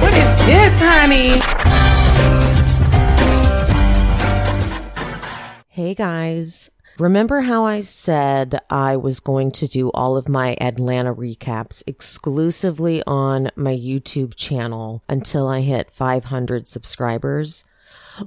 What is this, honey? Hey guys. Remember how I said I was going to do all of my Atlanta recaps exclusively on my YouTube channel until I hit 500 subscribers?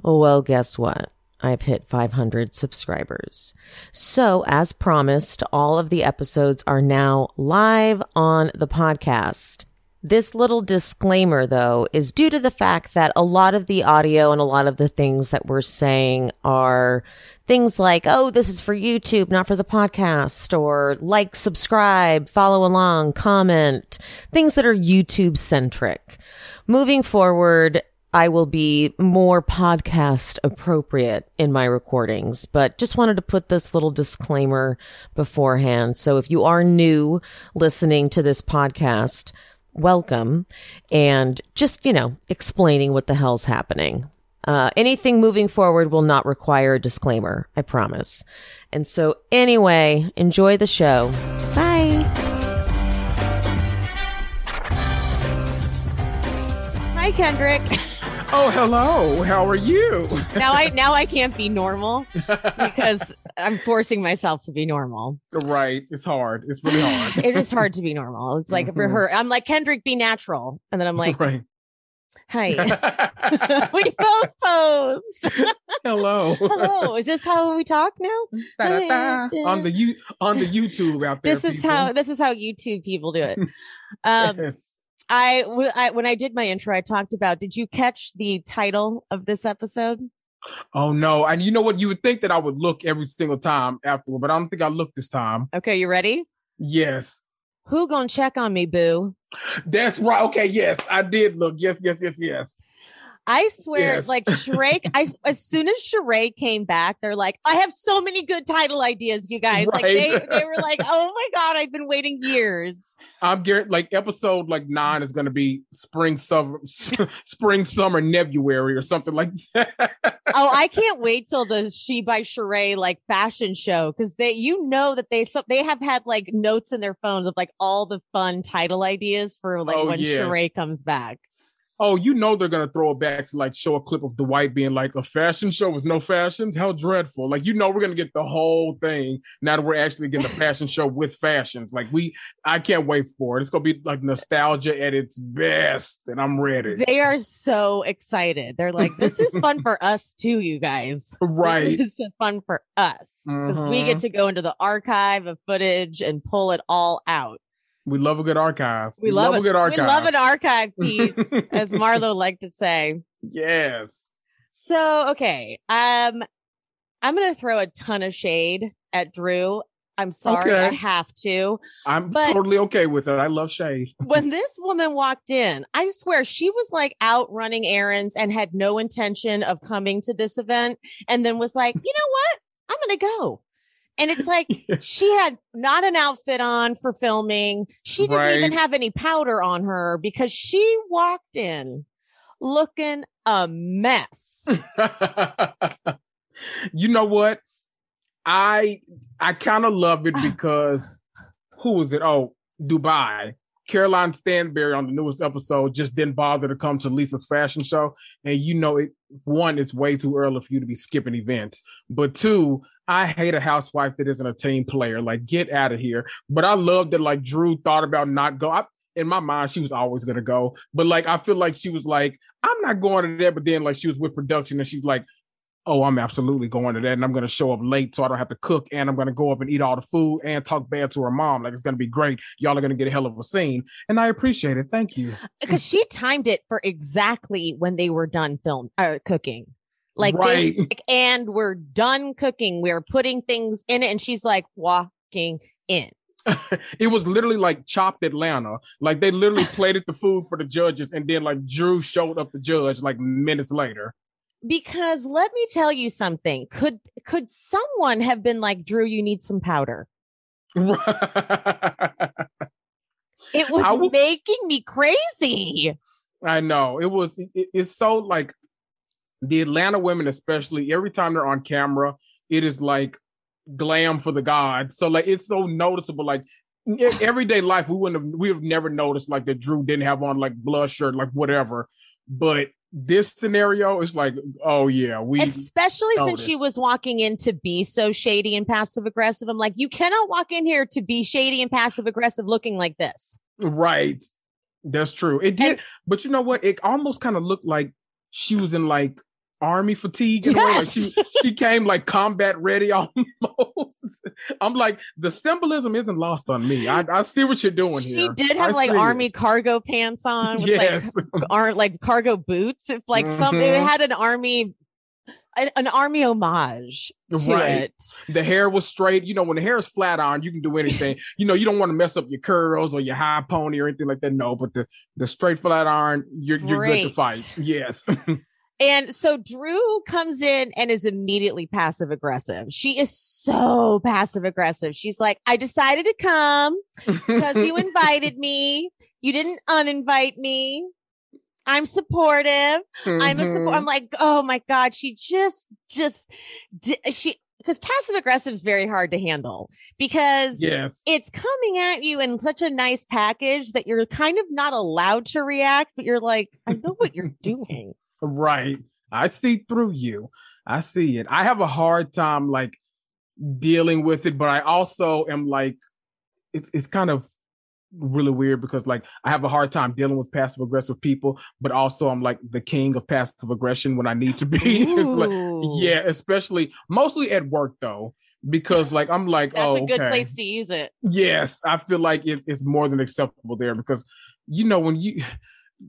Well, guess what? I've hit 500 subscribers. So, as promised, all of the episodes are now live on the podcast. This little disclaimer, though, is due to the fact that a lot of the audio and a lot of the things that we're saying are things like, oh, this is for YouTube, not for the podcast, or like, subscribe, follow along, comment, things that are YouTube centric. Moving forward, I will be more podcast appropriate in my recordings, but just wanted to put this little disclaimer beforehand. So if you are new listening to this podcast, welcome and just, you know, explaining what the hell's happening. Uh, anything moving forward will not require a disclaimer, I promise. And so, anyway, enjoy the show. Bye. Hi, Kendrick. Oh, hello. How are you? now I now I can't be normal because I'm forcing myself to be normal. Right. It's hard. It's really hard. it is hard to be normal. It's like mm-hmm. for her, I'm like Kendrick, be natural, and then I'm like, right. Hi. we both posed. Hello. Hello. Is this how we talk now? Da, da, da. On the you on the YouTube out there. This is people. how this is how YouTube people do it. Um, yes. I, I when I did my intro, I talked about. Did you catch the title of this episode? Oh no! And you know what? You would think that I would look every single time afterward, but I don't think I looked this time. Okay, you ready? Yes. Who gonna check on me, boo? That's right. Okay, yes, I did look. Yes, yes, yes, yes. I swear, yes. like Sheree, I as soon as Sheree came back, they're like, I have so many good title ideas, you guys. Right. Like they, they were like, Oh my god, I've been waiting years. I'm Garrett, like episode like nine is gonna be spring summer spring summer Nebuary or something like that. oh, I can't wait till the She by Sheree like fashion show because they you know that they so they have had like notes in their phones of like all the fun title ideas for like oh, when yes. Sheree comes back oh, you know they're gonna throw it back to like show a clip of Dwight being like a fashion show with no fashions. How dreadful! Like you know we're gonna get the whole thing now that we're actually getting a fashion show with fashions. Like we, I can't wait for it. It's gonna be like nostalgia at its best, and I'm ready. They are so excited. They're like, this is fun for us too, you guys. Right, this is fun for us because we get mm-hmm. to go into the archive of footage and pull it all out. We love a good archive. We, we love, love a, good archive. We love an archive piece, as Marlo liked to say. Yes. So okay, um, I'm gonna throw a ton of shade at Drew. I'm sorry, okay. I have to. I'm totally okay with it. I love shade. when this woman walked in, I swear she was like out running errands and had no intention of coming to this event, and then was like, you know what? I'm gonna go. And it's like she had not an outfit on for filming. She didn't right. even have any powder on her because she walked in looking a mess. you know what? I I kind of love it because who was it? Oh, Dubai. Caroline Stanbury on the newest episode just didn't bother to come to Lisa's fashion show. And you know, it one, it's way too early for you to be skipping events. But two, I hate a housewife that isn't a team player. Like, get out of here. But I love that like Drew thought about not go. I, in my mind, she was always gonna go. But like, I feel like she was like, I'm not going to that. But then like she was with production and she's like, Oh, I'm absolutely going to that, and I'm gonna show up late so I don't have to cook, and I'm gonna go up and eat all the food and talk bad to her mom. Like it's gonna be great. Y'all are gonna get a hell of a scene, and I appreciate it. Thank you. Because she timed it for exactly when they were done film uh, cooking. Like, right. like, and we're done cooking. We're putting things in it. And she's like walking in. it was literally like chopped Atlanta. Like they literally plated the food for the judges, and then like Drew showed up the judge like minutes later. Because let me tell you something. Could could someone have been like, Drew, you need some powder? it was w- making me crazy. I know. It was it, it's so like the Atlanta women, especially every time they're on camera, it is like glam for the gods. So like it's so noticeable. Like everyday life, we wouldn't have we have never noticed like that Drew didn't have on like blush shirt, like whatever. But this scenario is like, oh yeah, we especially noticed. since she was walking in to be so shady and passive aggressive. I'm like, you cannot walk in here to be shady and passive aggressive looking like this. Right. That's true. It did, and, but you know what? It almost kind of looked like she was in like army fatigue yes. Like she she came like combat ready almost. I'm like the symbolism isn't lost on me. I, I see what you're doing she here. She did have I like army it. cargo pants on with yes. like are like cargo boots. If like mm-hmm. some it mm-hmm. had an army an, an, army homage to right. it. The hair was straight. You know, when the hair is flat on, you can do anything. you know, you don't want to mess up your curls or your high pony or anything like that. No, but the the straight flat iron, you're, you're good to fight. Yes. And so Drew comes in and is immediately passive aggressive. She is so passive aggressive. She's like, I decided to come because you invited me. You didn't uninvite me. I'm supportive. Mm-hmm. I'm a support. I'm like, oh my God. She just, just, she, because passive aggressive is very hard to handle because yes. it's coming at you in such a nice package that you're kind of not allowed to react, but you're like, I know what you're doing. Right. I see through you. I see it. I have a hard time like dealing with it, but I also am like, it's it's kind of really weird because like I have a hard time dealing with passive aggressive people, but also I'm like the king of passive aggression when I need to be. like, yeah, especially mostly at work though. Because like I'm like, that's oh, a good okay. place to use it. Yes, I feel like it, it's more than acceptable there because you know when you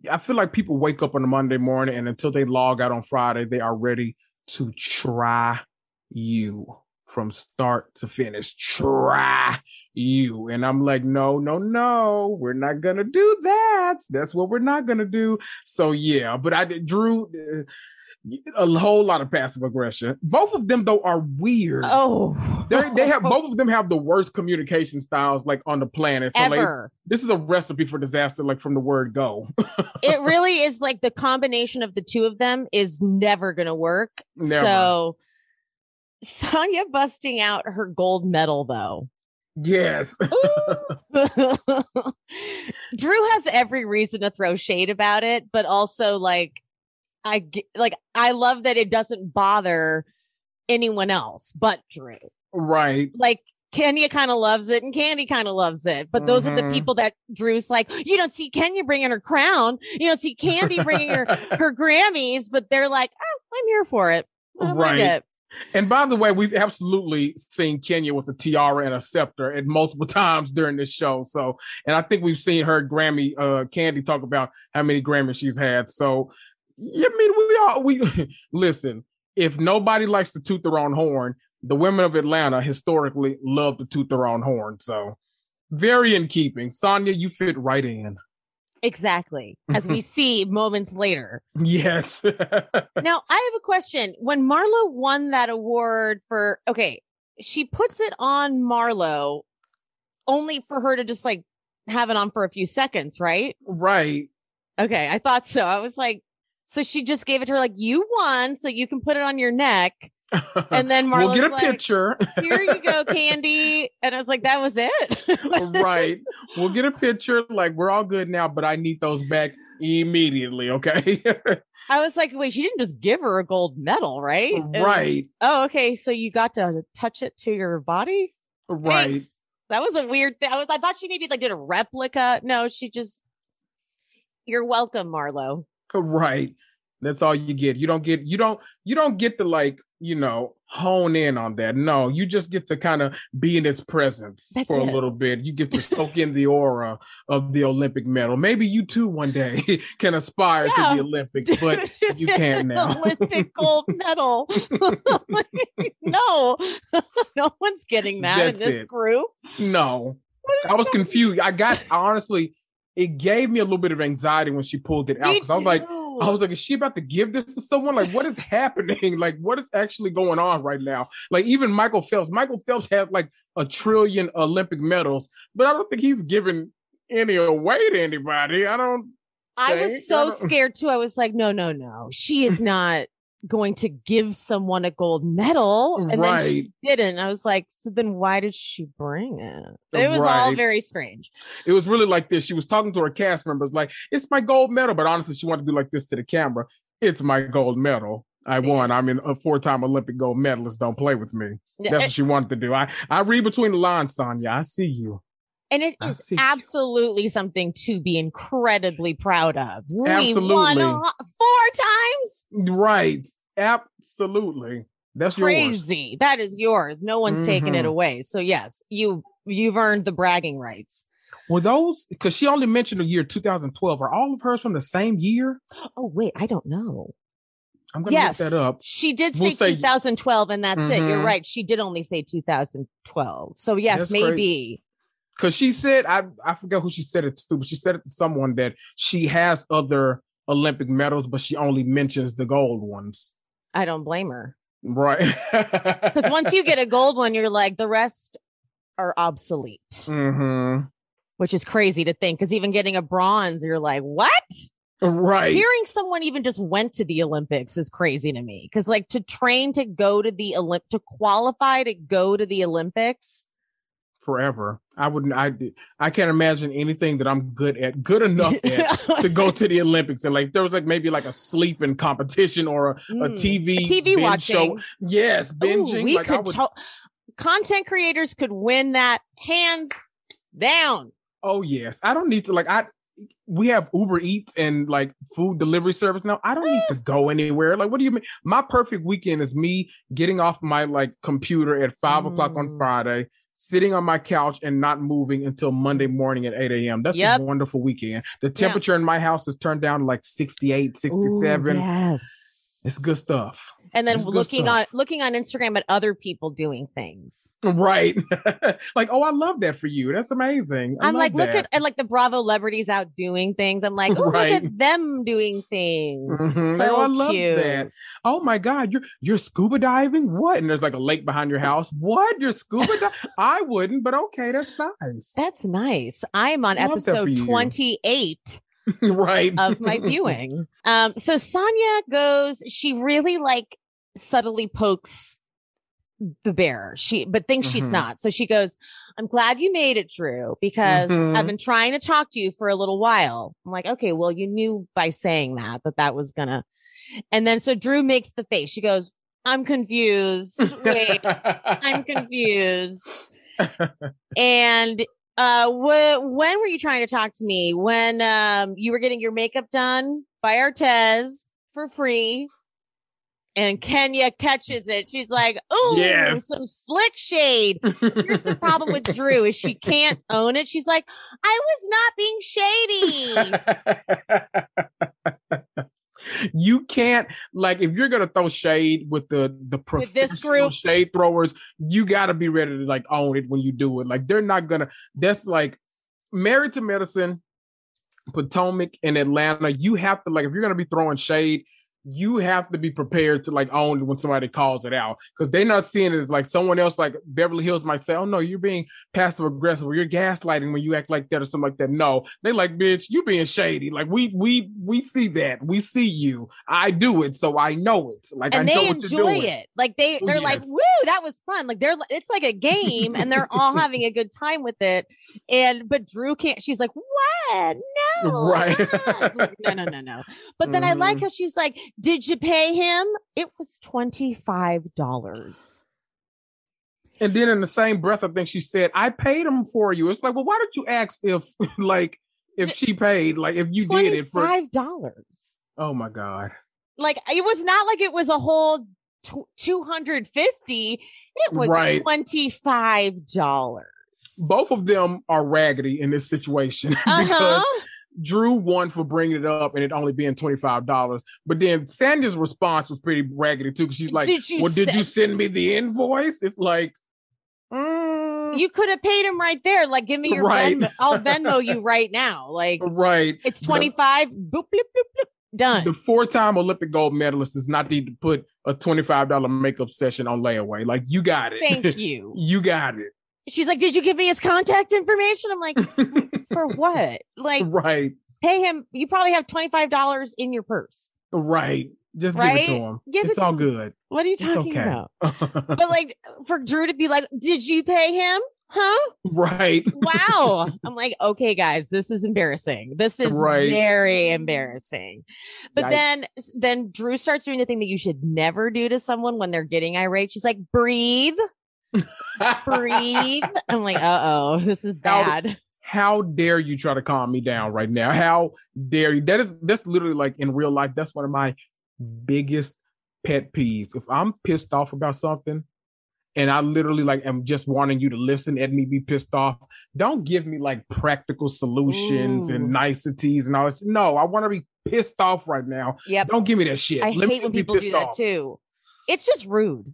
I feel like people wake up on a Monday morning and until they log out on Friday, they are ready to try you from start to finish. Try you. And I'm like, no, no, no, we're not going to do that. That's what we're not going to do. So yeah, but I, Drew, a whole lot of passive aggression. Both of them though are weird. Oh, they they have both of them have the worst communication styles like on the planet. So Ever. Like, this is a recipe for disaster, like from the word go. it really is like the combination of the two of them is never gonna work. Never. So Sanya busting out her gold medal though. Yes. Drew has every reason to throw shade about it, but also like I like I love that it doesn't bother anyone else but Drew. Right. Like Kenya kind of loves it and Kandi kind of loves it. But those mm-hmm. are the mm-hmm. people that Drew's like, you don't see Kenya bringing her crown. You don't see Kandi bringing her, her Grammys, but they're like, oh, I'm here for it. I right. It. And by the way, we've absolutely seen Kenya with a tiara and a scepter at multiple times during this show. So, and I think we've seen her Grammy, uh, Kandi talk about how many Grammys she's had. So yeah, I mean, we all we listen. If nobody likes to toot their own horn, the women of Atlanta historically love to toot their own horn. So very in keeping. Sanya, you fit right in. Exactly. As we see moments later. Yes. now, I have a question. When Marlo won that award for, okay, she puts it on Marlo only for her to just like have it on for a few seconds, right? Right. Okay. I thought so. I was like, so she just gave it to her like, you won, so you can put it on your neck. And then Marlo's we'll get a like, picture. Here you go, Kandi. And I was like, that was it. right. We'll get a picture. Like, we're all good now, but I need those back immediately. Okay. I was like, wait, she didn't just give her a gold medal, right? Right. oh, okay. So you got to touch it to your body? Right. Thanks. That was a weird thing. I was I thought she maybe like did a replica. No, she just you're welcome, Marlo. Right. That's all you get. You don't get you don't you don't get to like, you know, hone in on that. No, you just get to kind of be in its presence That's for it. a little bit. You get to soak in the aura of the Olympic medal. Maybe you too one day can aspire yeah. to the Olympics, but you can't now. Olympic gold medal. no, no one's getting that That's in this it. group. No. I was confused. I got honestly, it gave me a little bit of anxiety when she pulled it out because I was like, I was like, is she about to give this to someone? Like, what is happening? Like, what is actually going on right now? Like, even Michael Phelps. Michael Phelps has like a trillion Olympic medals, but I don't think he's giving any away to anybody. I don't. I was so scared too. I was like, no, no, no. She is not going to give someone a gold medal. And right. then she didn't. I was like, so then why did she bring it? It was right. all very strange. It was really like this. She was talking to her cast members, like, it's my gold medal. But honestly, she wanted to do like this to the camera. It's my gold medal. I won. I'm in a four-time Olympic gold medalist. Don't play with me. That's what she wanted to do. I, I read between the lines, Sanya. I see you. And it is absolutely something to be incredibly proud of. We absolutely. won four times. Right. Absolutely. That's crazy. Yours. That is yours. No one's mm-hmm. taking it mm-hmm. away. So yes, you you've earned the bragging rights. Were those because she only mentioned the year 2012? Are all of hers from the same year? Oh wait, I don't know. I'm gonna yes, look that up. She did we'll say, 2012, and that's mm-hmm. it. You're mm-hmm. right. She did only say 2012. So yes, that's maybe because she said I I forget who she said it to, but she said it to someone that she has other Olympic medals, but she only mentions the gold ones. I don't blame her. Right. Because once you get a gold one, you're like the rest are obsolete. Mm-hmm. Which is crazy to think. Because even getting a bronze, you're like, what? Right. Hearing someone even just went to the Olympics is crazy to me. Because like to train to go to the Olymp to qualify to go to the Olympics forever. I wouldn't. I I can't imagine anything that I'm good at, good enough at to go to the Olympics. And like there was like maybe like a sleeping competition or a, mm, a TV a TV watching. show. Yes, binging. Ooh, we like could. Would... To- content creators could win that hands down. Oh yes, I don't need to like I. We have Uber Eats and like food delivery service now. I don't need to go anywhere. Like, what do you mean? My perfect weekend is me getting off my like computer at five mm. o'clock on mm. Friday, sitting on my couch and not moving until Monday morning at 8 a.m. That's yep. a wonderful weekend. The temperature yeah. in my house is turned down to like 68, 67. Ooh, yes. It's good stuff and then looking on looking on Instagram at other people doing things. Right. like, oh, I love that for you. That's amazing. I am like, that. look at and like the Bravo celebrities out doing things. I'm like, oh, right. look at them doing things. Mm-hmm. So oh, I love cute. that. Oh my God, you're you're scuba diving? What? And there's like a lake behind your house. What? You're scuba diving? I wouldn't, but okay, that's nice. That's nice. I'm on episode 28 right. of my viewing. Um so Sanya goes she really like subtly pokes the bear. She but thinks mm-hmm. she's not. So she goes i'm glad you made it Drew because mm-hmm. i've been trying to talk to you for a little while. I'm like okay well you knew by saying that that that was gonna and then so drew makes the face. She goes i'm confused. Wait. I'm confused. And uh wh- when were you trying to talk to me when um you were getting your makeup done by artez for free and Kenya catches it. She's like, "Oh, yes. some slick shade." Here's the problem with Drew is she can't own it. She's like, "I was not being shady." you can't like if you're gonna throw shade with the the professional shade throwers, you got to be ready to like own it when you do it. Like they're not gonna. That's like married to medicine. Potomac in Atlanta, you have to like if you're gonna be throwing shade, you have to be prepared to like own when somebody calls it out because they're not seeing it as like someone else like Beverly Hills might say, Oh no, you're being passive aggressive or you're gaslighting when you act like that or something like that. No, they like, bitch, you being shady. Like we we we see that. We see you. I do it, so I know it. Like and I they enjoy it. Like they they're yes. like, woo, that was fun. Like they're it's like a game and they're all having a good time with it. And but Drew can't, she's like, What? No. Right. no, no, no, no. But then mm-hmm. I like mm-hmm. how she's like, did you pay him? It was $25. And then in the same breath, I think she said, I paid him for you. It's like, well, why don't you ask if like if she paid, like if you did it for five dollars? Oh my God. Like it was not like it was a whole 250. It was right. $25. Both of them are raggedy in this situation uh-huh. because Drew won for bringing it up and it only being twenty five dollars. But then Sanya's response was pretty raggedy too, because she's like, did "Well, did you send me the invoice?" It's like, mm, you could have paid him right there. Like, give me your Right. Venmo. I'll Venmo you right now. Like, right. it's 25. Boop, bloop, bloop, bloop. Done. The four-time Olympic gold medalist does not need to put a twenty-five dollar makeup session on layaway. Like you got it. Thank you. you got it. She's like, Did you give me his contact information? I'm like, For what? Like, right. pay him. You probably have $25 in your purse. Right. Just give it to him. Give it it's to all him. good. What are you talking okay. about? But like, for Drew to be like, Did you pay him? Huh? right. wow. I'm like, okay, guys, this is embarrassing. This is Right. very embarrassing. But Yikes. then then Drew starts doing the thing that you should never do to someone when they're getting irate. She's like, breathe, breathe. I'm like, uh oh, this is bad. How dare you try to calm me down right now? How dare you? That is that's literally like in real life. That's one of my biggest pet peeves. If I'm pissed off about something and I literally like am just wanting you to listen and me be pissed off, don't give me like practical solutions Ooh. and niceties and all this. No, I want to be pissed off right now. Yep. Don't give me that shit. I Let me hate when people do pissed that off. too. It's just rude.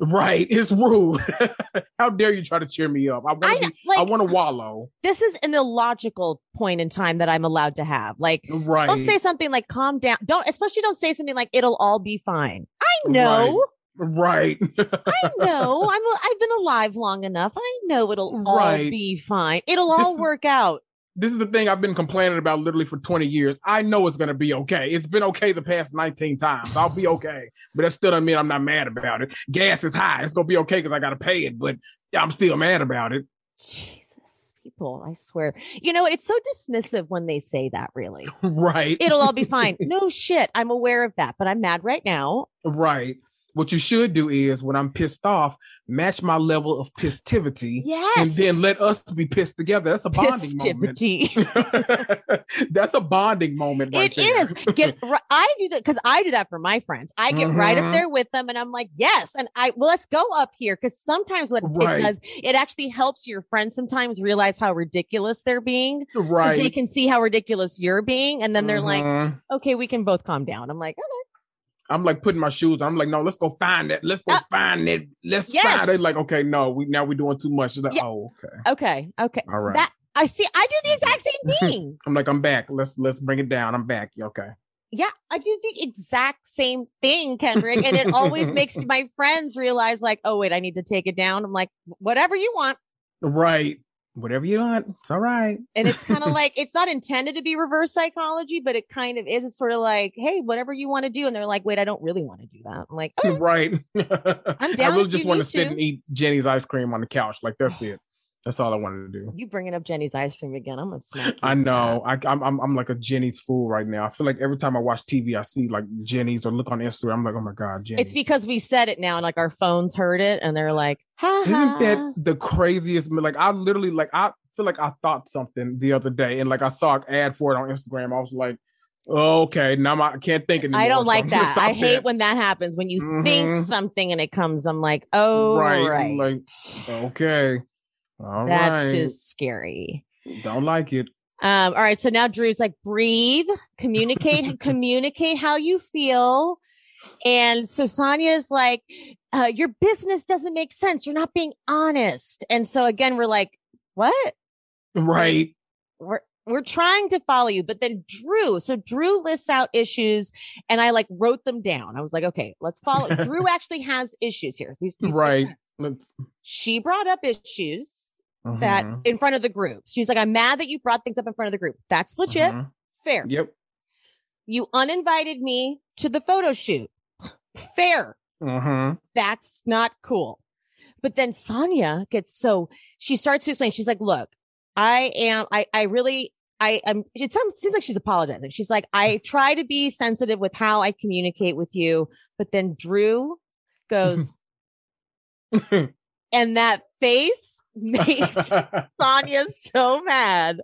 Right. It's rude. How dare you try to cheer me up? I want to I want to wallow. this is an illogical point in time that I'm allowed to have. Like, Right. don't say something like calm down. Don't especially don't say something like it'll all be fine. I know. Right. I know. I'm I've been alive long enough. I know it'll all be fine. It'll This all is- work out. This is the thing I've been complaining about literally for 20 years. I know it's going to be okay. It's been okay the past 19 times. I'll be okay. But that still doesn't mean I'm not mad about it. Gas is high. It's going to be okay because I got to pay it, but I'm still mad about it. Jesus, people, I swear. You know, it's so dismissive when they say that, really. right. It'll all be fine. no shit. I'm aware of that, but I'm mad right now. right. What you should do is when I'm pissed off, match my level of pistivity Yes. and then let us be pissed together. That's a bonding moment. That's a bonding moment. Right It is. there. Get I do that because I do that for my friends. I get right up Mhm. there with them and I'm like, yes. And I well, let's go up here because sometimes what Right. it does, it actually helps your friends sometimes realize how ridiculous they're being. right. They can see how ridiculous you're being, and then they're like, Mhm. okay, we can both calm down. I'm like, okay. I'm like putting my shoes on. I'm like, no, let's go find it. Let's go Uh, find it. Let's yes. find it. They're like, okay, no, we now we're doing too much. Like, Yeah. oh, okay. Okay. Okay. All right. That I see. I do the exact same thing. I'm like, I'm back. Let's let's bring it down. I'm back. Okay. yeah, I do the exact same thing, Kendrick. And it always makes my friends realize, like, oh, wait, I need to take it down. I'm like, whatever you want. Right. Whatever you want. It's all right. And it's kind of like, it's not intended to be reverse psychology, but it kind of is. It's sort of like, hey, whatever you want to do. And they're like, wait, I don't really want to do that. I'm like, okay. right. I'm I down really just want to sit and eat Jeni's ice cream on the couch. Like that's it. That's all I wanted to do. you bringing up Jeni's ice cream again. I'm to smack you. I know. I, I'm, I'm I'm like a Jeni's fool right now. I feel like every time I watch TV, I see like Jeni's or look on Instagram. I'm like, oh my god, that. Jeni's. It's because we said it now and like our phones heard it and they're like, ha, Isn't that the craziest? Like I literally like I feel like I thought something the other day, and like I saw an ad for it on Instagram. I was like, okay, now I can't think anymore. I don't like I'm that. I hate that. when that happens. When you think Mhm. something and it comes, I'm like, oh, right, right. Like okay, all That is right. scary. don't like it. Um, all right. So now Drew's like, breathe, communicate, communicate how you feel. And so Sanya's like, uh, your business doesn't make sense. You're not being honest. And so again, we're like, what? Right, We're we're trying to follow you, but then Drew. So Drew lists out issues, and I like wrote them down. I was like, okay, let's follow. Drew actually has issues here. These- these- right. Let's. She brought up issues that Mhm, in front of the group. She's like, I'm mad that you brought things up in front of the group. That's legit. mhm. Fair. Yep. You uninvited me to the photo shoot. Fair. hmm That's not cool. But then Sanya gets so she starts to explain. She's like, look, I am, I, I really, I am, it sounds, seems like she's apologizing. She's like, I try to be sensitive with how I communicate with you. But then Drew goes, and that face makes Sanya so mad.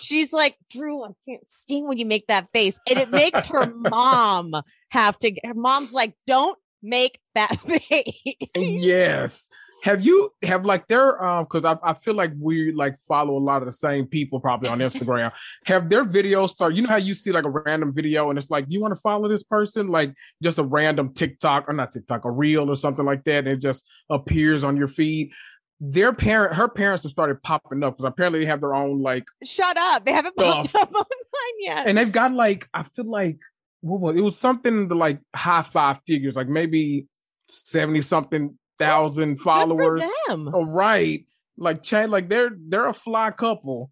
She's like, Drew, I can't stand when you make that face. And it makes her mom have to, her mom's like, don't make that face. yes. Have you have like their um because I, I feel like we like follow a lot of the same people probably on Instagram. have their videos start you know how you see like a random video and it's like, you want to follow this person? Like just a random TikTok or not TikTok, a reel or something like that, and it just appears on your feed. their parent, her parents have started popping up because apparently they have their own like, Shut up. They haven't popped Stuff. up online yet. and they've got like, I feel like, what was it? was something in the like high five figures, like maybe seventy something thousand Good followers. them. Oh, right. Like change, like they're they're a fly couple.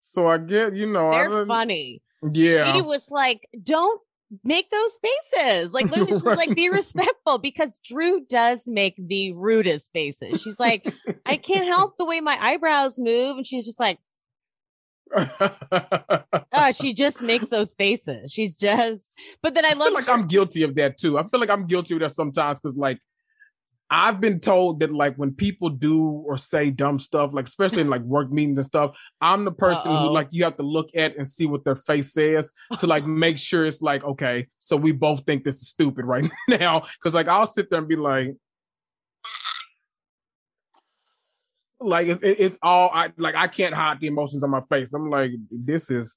So I get, you know, They're funny. Yeah. She was like, don't make those faces. Like, literally, she's like, be respectful because Drew does make the rudest faces. She's like, I can't help the way my eyebrows move. And she's just like, uh, she just makes those faces. She's just, but then I I love like I'm guilty of that too. I feel like I'm guilty of that sometimes because like I've been told that like when people do or say dumb stuff, like especially in like work meetings and stuff, I'm the person Uh-oh. who like you have to look at and see what their face says to like make sure it's like okay, so we both think this is stupid right now. Because like I'll sit there and be like. Like it's it's all I like I can't hide the emotions on my face. I'm like this is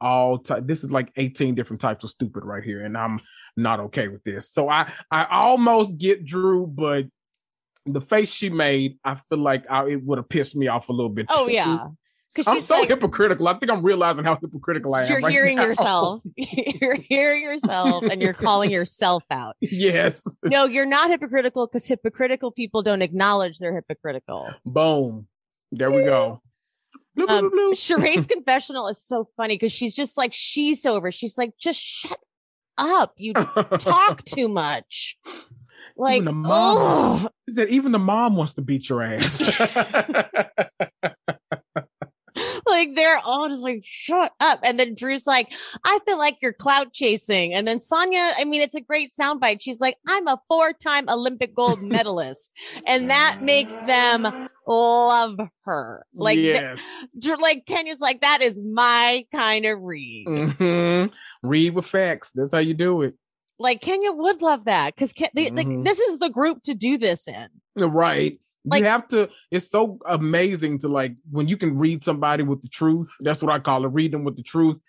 all this is like 18 different types of stupid right here and i'm not okay with this so i i almost get drew but the face she made i feel like I, it would have pissed me off a little bit Oh too. yeah. I'm so like, hypocritical i think i'm realizing how hypocritical i am you're right hearing now. yourself. you're hearing yourself and you're calling yourself out. yes No, you're not hypocritical because hypocritical people don't acknowledge they're hypocritical. boom there we go Bloop, Um, bloop. Sheree's confessional is so funny because she's just like she's over. She's like, just shut up. You talk too much. Like, the mom-. He said even the mom wants to beat your ass like they're all just like, shut up. And then Drew's like, I feel like you're clout chasing. And then Sanya, I mean, it's a great soundbite. She's like, I'm a four-time Olympic gold medalist, and that makes them love her. Like, yes like Kenya's like, that is my kind of read. hmm read with facts that's how you do it Like Kenya would love that because they, like, Mhm. this is the group to do this in. Right. Like- you have to, it's so amazing to like when you can read somebody with the truth. That's what I call it. Read them with the truth.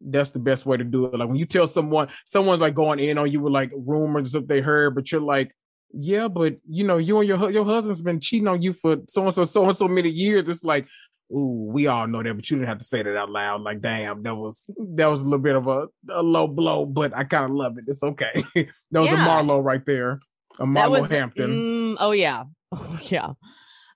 That's the best way to do it. Like when you tell someone, someone's like going in on you with like rumors that they heard, but you're like, yeah, but you know, you and your your husband's been cheating on you for so and so so and so many years. It's like, ooh, we all know that, but you didn't have to say that out loud. Like, damn, that was that was a little bit of a, a low blow, but I kind of love it. It's okay. that was a Yeah. Marlo right there, a Marlo Hampton. mm, oh yeah oh yeah.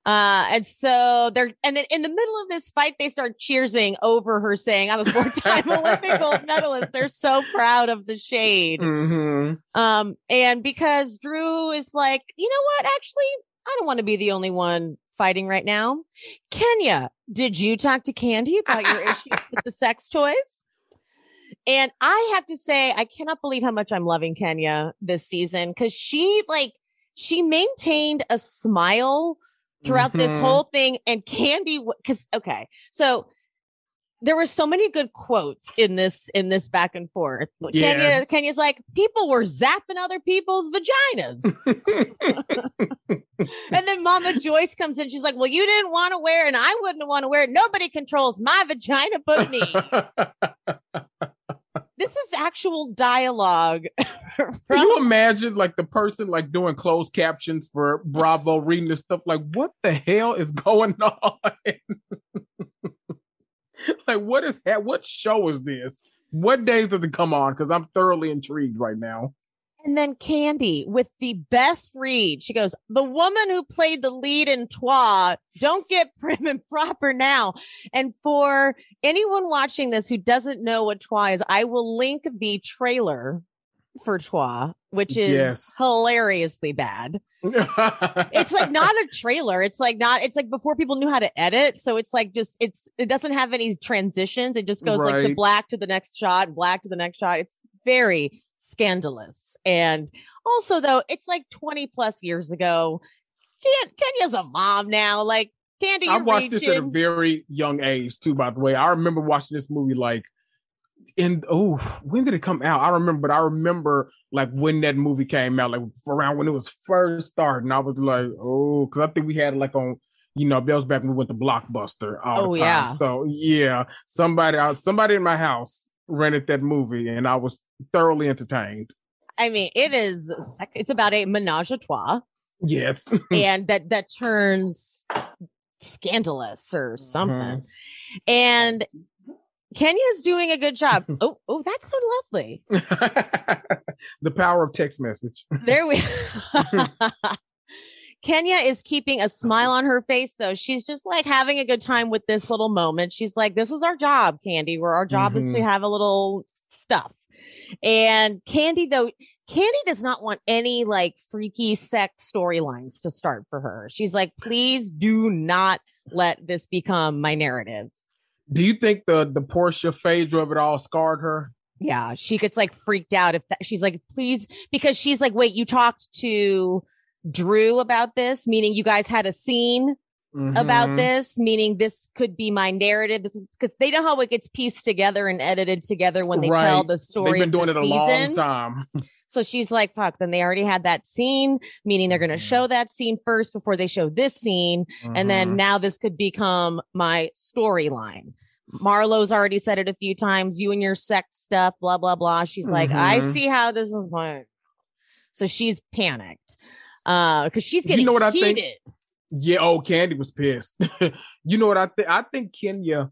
Uh and so they're and then in the middle of this fight they start cheersing over her saying i'm a four-time olympic gold medalist. They're so proud of the shade. Hmm um and because drew is like you know what? Actually i don't want to be the only one fighting right now. Kenya did you talk to Kandi about your issues with the sex toys? And I have to say, I cannot believe how much I'm loving Kenya this season because she like she maintained a smile throughout this Mhm. whole thing. And Kandi, because okay, so there were so many good quotes in this in this back and forth. Kenya, Yes. Kenya's like, people were zapping other people's vaginas. and then Mama Joyce comes in. She's like, Well, you didn't want to wear and I wouldn't want to wear it. Nobody controls my vagina but me. this is actual dialogue. Can you imagine like the person like doing closed captions for Bravo reading this stuff? Like, what the hell is going on? like, what is that? What show is this? What days does it come on? Because I'm thoroughly intrigued right now. And then Kandi with the best read. She goes, The woman who played the lead in Trois, don't get prim and proper now. And for anyone watching this who doesn't know what Trois is, I will link the trailer for Trois, which is Yes. hilariously bad. it's like not a trailer. It's like not, it's like before people knew how to edit. So it's like just, it's, it doesn't have any transitions. It just goes like to black to the next shot, black to the next shot. It's very scandalous. And also, though, it's like 20 plus years ago. Ken- Kenya's a mom now. Like, Kandi, I watched this at a very young age too. By the way, I remember watching this movie like in oh when did it come out? I remember, but I remember like when that movie came out, like around when it was first starting. I was like, oh, because I think we had like on. You know, that was back when we went to Blockbuster all Oh, the time. yeah. So yeah, somebody out, somebody in my house rented that movie, and I was thoroughly entertained. I mean, it is, it's about a menage a trois. Yes. and that that turns scandalous or mm-hmm. something. And Kenya's doing a good job. Oh, oh, that's so lovely. the power of text message. There we Kenya is keeping a smile on her face, though. She's just like having a good time with this little moment. She's like, This is our job, Kandi, where our job is to Mhm. have a little stuff. And Kandi, though, Kandi does not want any like freaky sex storylines to start for her. She's like, Please do not let this become my narrative. Do you think the the Porsha Phaedra of it all scarred her? Yeah, she gets like freaked out if that, she's like, please, because she's like, wait, you talked to Drew about this, meaning you guys had a scene about Mhm. this, meaning this could be my narrative. This is because they know how it gets pieced together and edited together when they tell the story. They've been doing it a season. long time. So she's like, fuck, then they already had that scene, meaning they're going to Mhm. show that scene first before they show this scene. And then Mhm. now this could become my storyline. Marlo's already said it a few times. You and your sex stuff, blah, blah, blah. She's like, I Mhm. see how this is going. So she's panicked. Uh, because she's getting You know what I think? Yeah, oh, Kandi was pissed. you know what I think? I think Kenya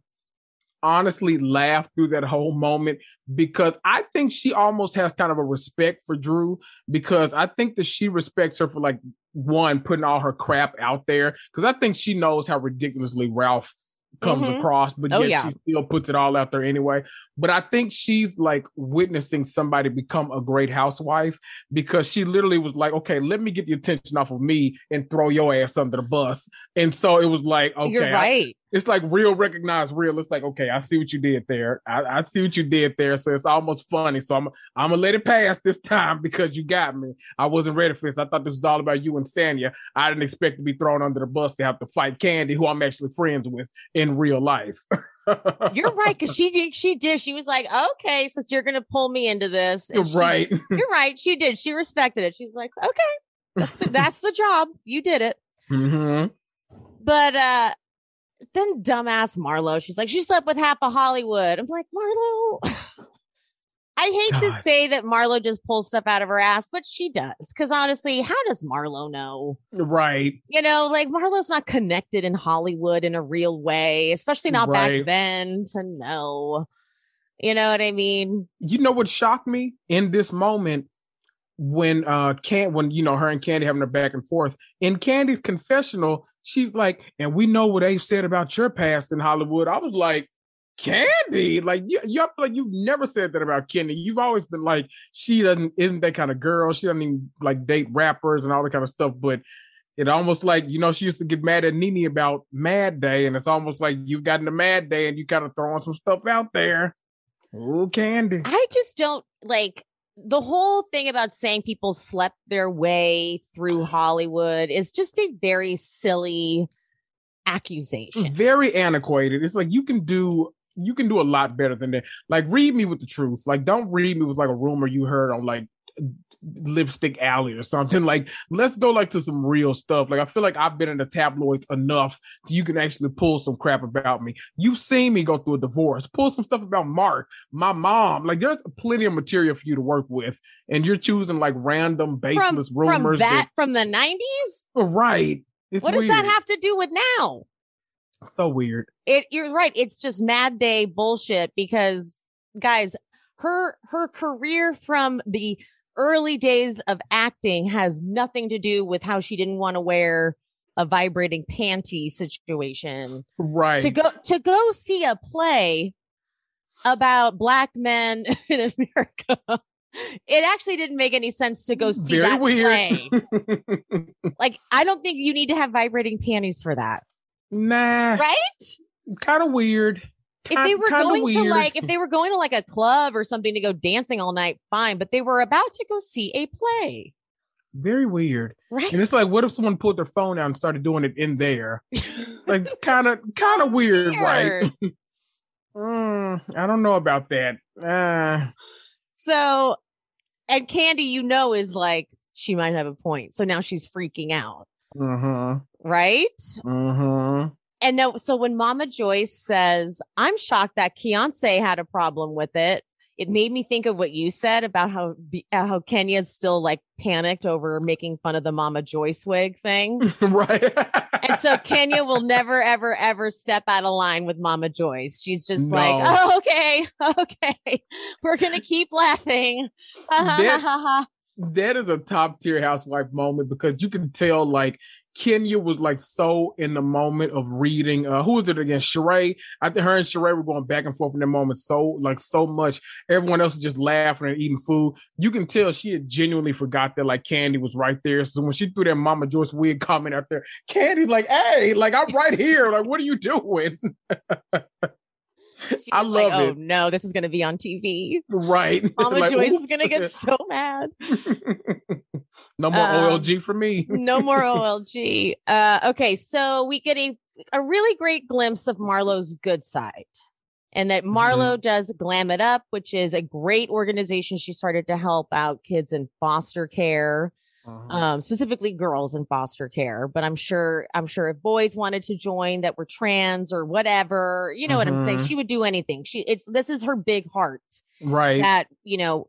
honestly laughed through that whole moment because I think she almost has kind of a respect for Drew because I think that she respects her for like one putting all her crap out there because I think she knows how ridiculously Ralph comes Mhm. across, but Oh, yet yeah. she still puts it all out there anyway. But I think she's like witnessing somebody become a great housewife because she literally was like, okay, let me get the attention off of me and throw your ass under the bus. And so it was like, okay, You're right. It's like real recognized real. It's like, okay, I see what you did there. I, I see what you did there. So it's almost funny. So I'm I'm gonna let it pass this time because you got me. I wasn't ready for this. I thought this was all about you and Sanya. I didn't expect to be thrown under the bus to have to fight Kandi, who I'm actually friends with in real life. You're right. Cause she did, she did. She was like, okay, since you're going to pull me into this. You're she- right. you're right. She did. She respected it. She's like, okay, that's the, that's the job. You did it. hmm But uh then dumbass Marlo, she's like, she slept with half of Hollywood. I'm like, Marlo. I hate to say that Marlo just pulls stuff out of her ass, but she does. Because honestly, how does Marlo know? Right. You know, like Marlo's not connected in Hollywood in a real way, especially not Right. back then to know. You know what I mean? you know what shocked me in this moment when uh can when you know her and Kandi having their back and forth in Kandi's confessional, she's like, and we know what they've said about your past in Hollywood. I was like, Kandi, like you, you like you've never said that about Kandi. You've always been like, she doesn't isn't that kind of girl. She doesn't even like date rappers and all that kind of stuff. But it almost like you know she used to get mad at NeNe about Mad Day, and it's almost like you've gotten a Mad Day and you kind of throwing some stuff out there. Oh, Kandi. I just don't like the whole thing about saying people slept their way through Hollywood is just a very silly accusation. very antiquated. It's like you can do you can do a lot better than that. Like read me with the truth. Like don't read me with like a rumor you heard on like lipstick alley or something. Like let's go like to some real stuff. Like i feel like i've been in the tabloids enough so you can actually pull some crap about me. You've seen me go through a divorce. Pull some stuff about mark my mom. Like there's plenty of material for you to work with and you're choosing like random baseless from rumors that from the 90s? right. It's What does that have to do with now? so weird. It you're right. It's just mad day bullshit because guys, her her career from the early days of acting has nothing to do with how she didn't want to wear a vibrating panty situation. right to go to go see a play about black men in America. It actually didn't make any sense to go mm, see Very that weird. play. Like, I don't think you need to have vibrating panties for that, nah, right? kind of weird. If they were going to like, if they were going to like a club or something to go dancing all night, fine. But they were about to go see a play, very weird. right? And it's like, what if someone pulled their phone out and started doing it in there? Like, it's kind of, kind of weird, right? Mm, I don't know about that. Uh, So, and Kandi, you know, is like she might have a point. So now she's freaking out, uh-huh, right? uh-huh. And no, so when Mama Joyce says, I'm shocked that Keonce had a problem with it. it made me think of what you said about how uh, how Kenya's still like panicked over making fun of the Mama Joyce wig thing. right. and so Kenya will never, ever, ever step out of line with Mama Joyce. She's just No. like, oh, okay, okay, we're gonna keep laughing. Ha, ha, ha, That- ha, ha. that is a top tier housewife moment because you can tell like Kenya was like so in the moment of reading. Uh, who was it again? Sheree. I think her and Sheree were going back and forth in that moment so like so much. Everyone else was just laughing and eating food. You can tell she had genuinely forgot that like Kandi was right there. So when she threw that Mama Joyce wig comment out there, Kandi's like, "Hey, like I'm right here. Like what are you doing?" I was like, love oh no, this is gonna be on TV. right. Mama Like, Joyce is gonna get so mad. no more Um, OLG for me. no more OLG. Uh, okay, so we get a a really great glimpse of Marlo's good side, and that Marlo does Glam It Up, which is a great organization she started to help out kids in foster care, Uh-huh. um, specifically girls in foster care. But I'm sure I'm sure if boys wanted to join that were trans or whatever, you know what I'm saying, Mhm. she would do anything. She it's this is her big heart right. that you know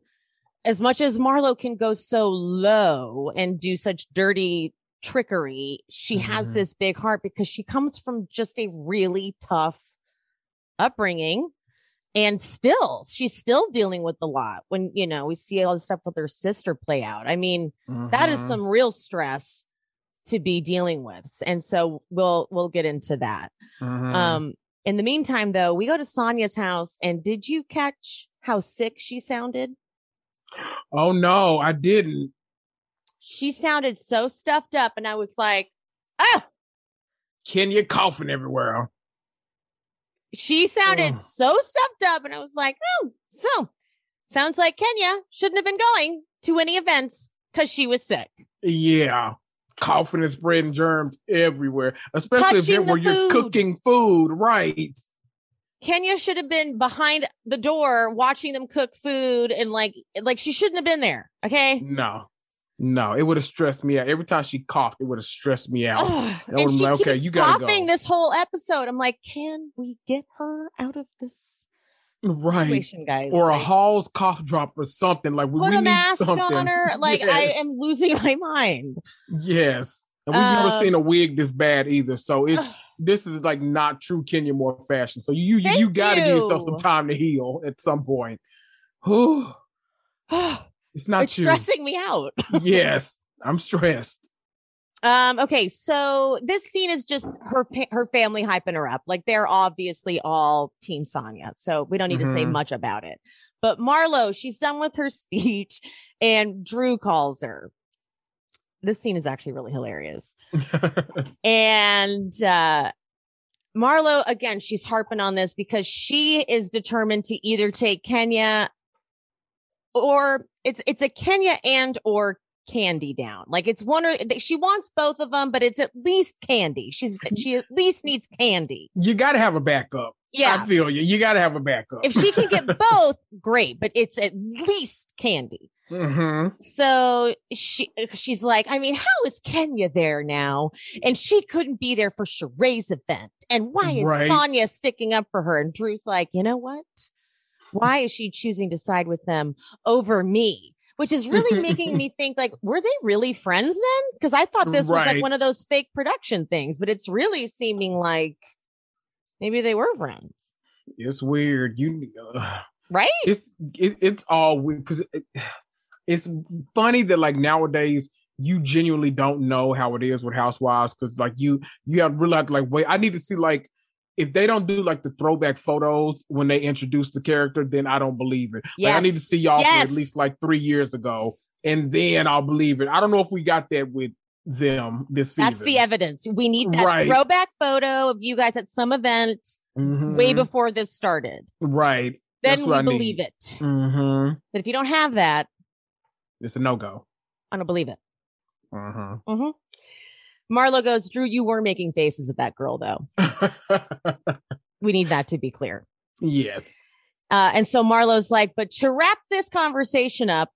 as much as marlo can go so low and do such dirty trickery she has Mhm. this big heart because she comes from just a really tough upbringing and still she's still dealing with a lot when you know we see all the stuff with her sister play out i mean that is Mhm. some real stress to be dealing with and so we'll we'll get into that Mhm. um, in the meantime, though, we go to Sanya's house, and did you catch how sick she sounded? oh no, I didn't. She sounded so stuffed up, and I was like, oh, Kenya coughing everywhere. She sounded Ugh. so stuffed up, and I was like, oh, so sounds like Kenya shouldn't have been going to any events because she was sick. Yeah. Coughing and spreading germs everywhere, especially if Touching it the where you're cooking food, right? Kenya should have been behind the door watching them cook food, and like, like she shouldn't have been there. Okay. No, no, it would have stressed me out. Every time she coughed, it would have stressed me out. And she like, okay, keeps you gotta go. coughing this whole episode. I'm like, can we get her out of this right. situation, guys? Or a Hall's cough drop or something. Like we, put we a need mask something. on her. Like I am losing my mind. Yes. And we've never Um, seen a wig this bad either. So it's this is like not true Kenya Moore fashion. So you you, you gotta give yourself some time to heal at some point. Whew. It's not it's you. stressing me out. yes, I'm stressed. Um. Okay. So this scene is just her her family hyping her up. Like they're obviously all Team Sanya. So we don't need to say Mhm. much about it. But Marlo, she's done with her speech, and Drew calls her. This scene is actually really hilarious. And uh Marlo, again, she's harping on this because she is determined to either take Kenya or it's it's a Kenya and or Kandi down. Like it's one or she wants both of them, but it's at least Kandi. She's she at least needs Kandi. you gotta have a backup. Yeah. I feel you. You gotta have a backup. If she can get both, great, but it's at least Kandi. hmm So she she's like, I mean, how is Kenya there now? And she couldn't be there for Sheree's event. And why is Right. Sanya sticking up for her? And Drew's like, you know what? Why is she choosing to side with them over me? Which is really making me think like, were they really friends then? Because I thought this was like one of those fake production things, but it's really seeming like maybe they were friends. It's weird. You uh, Right? it's it, it's all because it, it's funny that like nowadays you genuinely don't know how it is with housewives because like you you have really have to like wait i need to see like if they don't do like the throwback photos when they introduce the character then i don't believe it like, i need to see y'all Yes. at least like three years ago and then i'll believe it i don't know if we got that with them this season That's the evidence. We need that Right. throwback photo of you guys at some event Mhm. way before this started. right Then we I believe need. it. hmm But if you don't have that, it's a no-go I don't believe it. uh-huh. hmm Marlo goes, Drew, you were making faces at that girl, though. We need that to be clear. yes Uh, and so Marlo's like, but to wrap this conversation up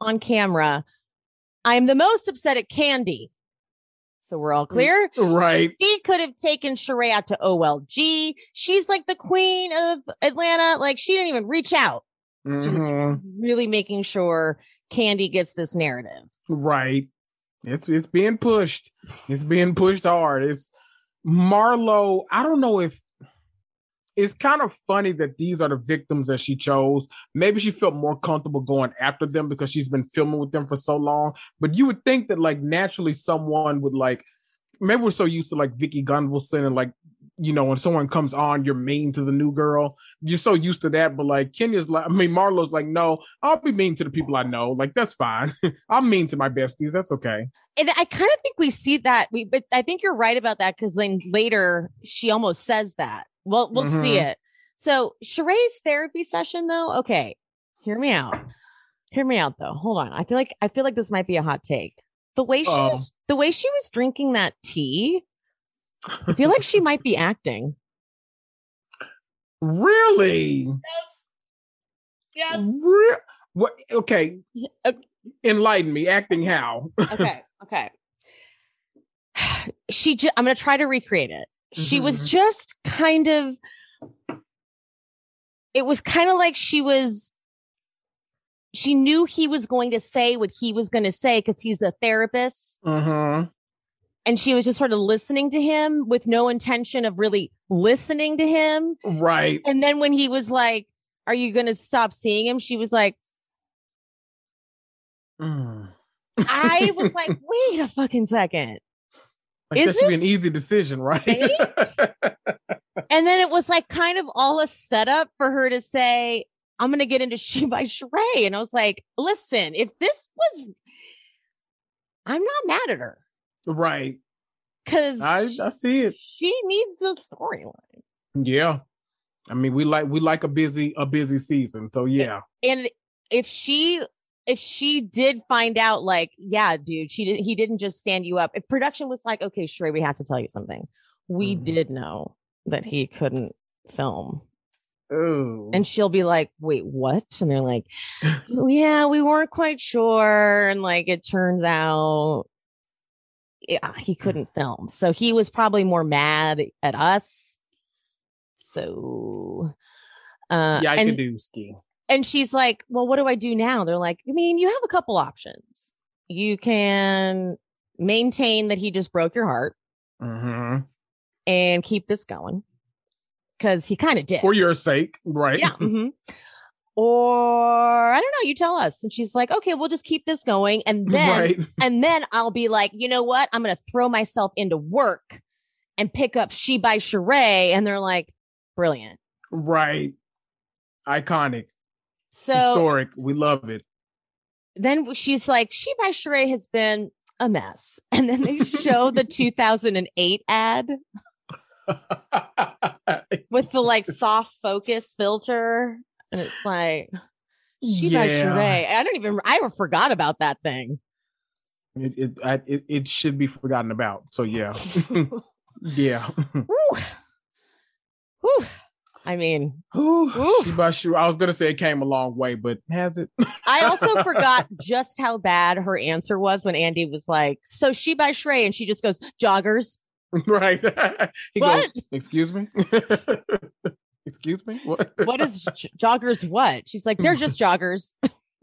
on camera, I'm the most upset at Kandi. So we're all clear. right He could have taken Sheree out to OLG. She's like the queen of Atlanta. Like she didn't even reach out. just Mhm. really making sure Kandi gets this narrative. Right. It's it's being pushed. It's being pushed hard. It's Marlo. I don't know if it's kind of funny that these are the victims that she chose. Maybe she felt more comfortable going after them because she's been filming with them for so long. But you would think that like naturally someone would like maybe we're so used to like Vicki Gunvalson and like you know when someone comes on you're mean to the new girl. You're so used to that, but like Kenya's like I mean Marlo's like no, I'll be mean to the people I know. Like that's fine. I'm mean to my besties. That's okay. And I kind of think we see that. We, but I think you're right about that because then later she almost says that. Well, we'll see Mhm. it. So Sheree's therapy session, though. Okay, hear me out. Hear me out, though. Hold on. I feel like I feel like this might be a hot take. The way she Uh-oh. was, the way she was drinking that tea, I feel like she might be acting. Really? Yes. Re- what? Okay. Uh, Enlighten me. Acting how? okay okay she ju- i'm gonna try to recreate it she was Mhm. just kind of it was kind of like she was she knew he was going to say what he was going to say because he's a therapist Uh-huh. And she was just sort of listening to him with no intention of really listening to him Right. and then when he was like are you going to stop seeing him she was like Mm. i was like wait a fucking second Like, Is that should be an easy decision, right? Right? And then it was like kind of all a setup for her to say, I'm going to get into She by Sheree. And I was like, listen, if this was, I'm not mad at her right. because I, I see it. she needs a storyline. Yeah. I mean, we like we like a busy a busy season. So yeah. And if she, if she did find out, like, yeah, dude, she did, he didn't just stand you up. If production was like, okay, Sheree, we have to tell you something. We Mhm. did know that he couldn't film. Oh. and she'll be like, "Wait, what?" And they're like, "Oh, "Yeah, we weren't quite sure." And like, it turns out, yeah, he couldn't film, so he was probably more mad at us. So, uh, yeah, I and could do ski. and she's like, "Well, what do I do now?" They're like, "I mean, you have a couple options. You can maintain that he just broke your heart hmm and keep this going." Because he kind of did. For your sake, right? Yeah. mhm. Or I don't know, you tell us. And she's like, okay, we'll just keep this going. And then right. and then I'll be like, you know what? I'm gonna throw myself into work and pick up She by Sheree. And they're like, brilliant. Right. Iconic. So Historic. We love it. then she's like, She by Sheree has been a mess. And then they show the 2008 ad with the like soft focus filter. And it's like, She by Yeah. Sheree. I don't even I forgot about that thing. It it, I, it it should be forgotten about. So yeah. yeah. I mean, Ooh, Ooh. she by shoe. I was gonna say it came a long way, but has it? I also forgot just how bad her answer was when Andy was like, "So she by Sheree," and she just goes, "Joggers." right. he What? goes, "Excuse me." Excuse me. What? What is j- joggers? What? She's like, "They're just joggers."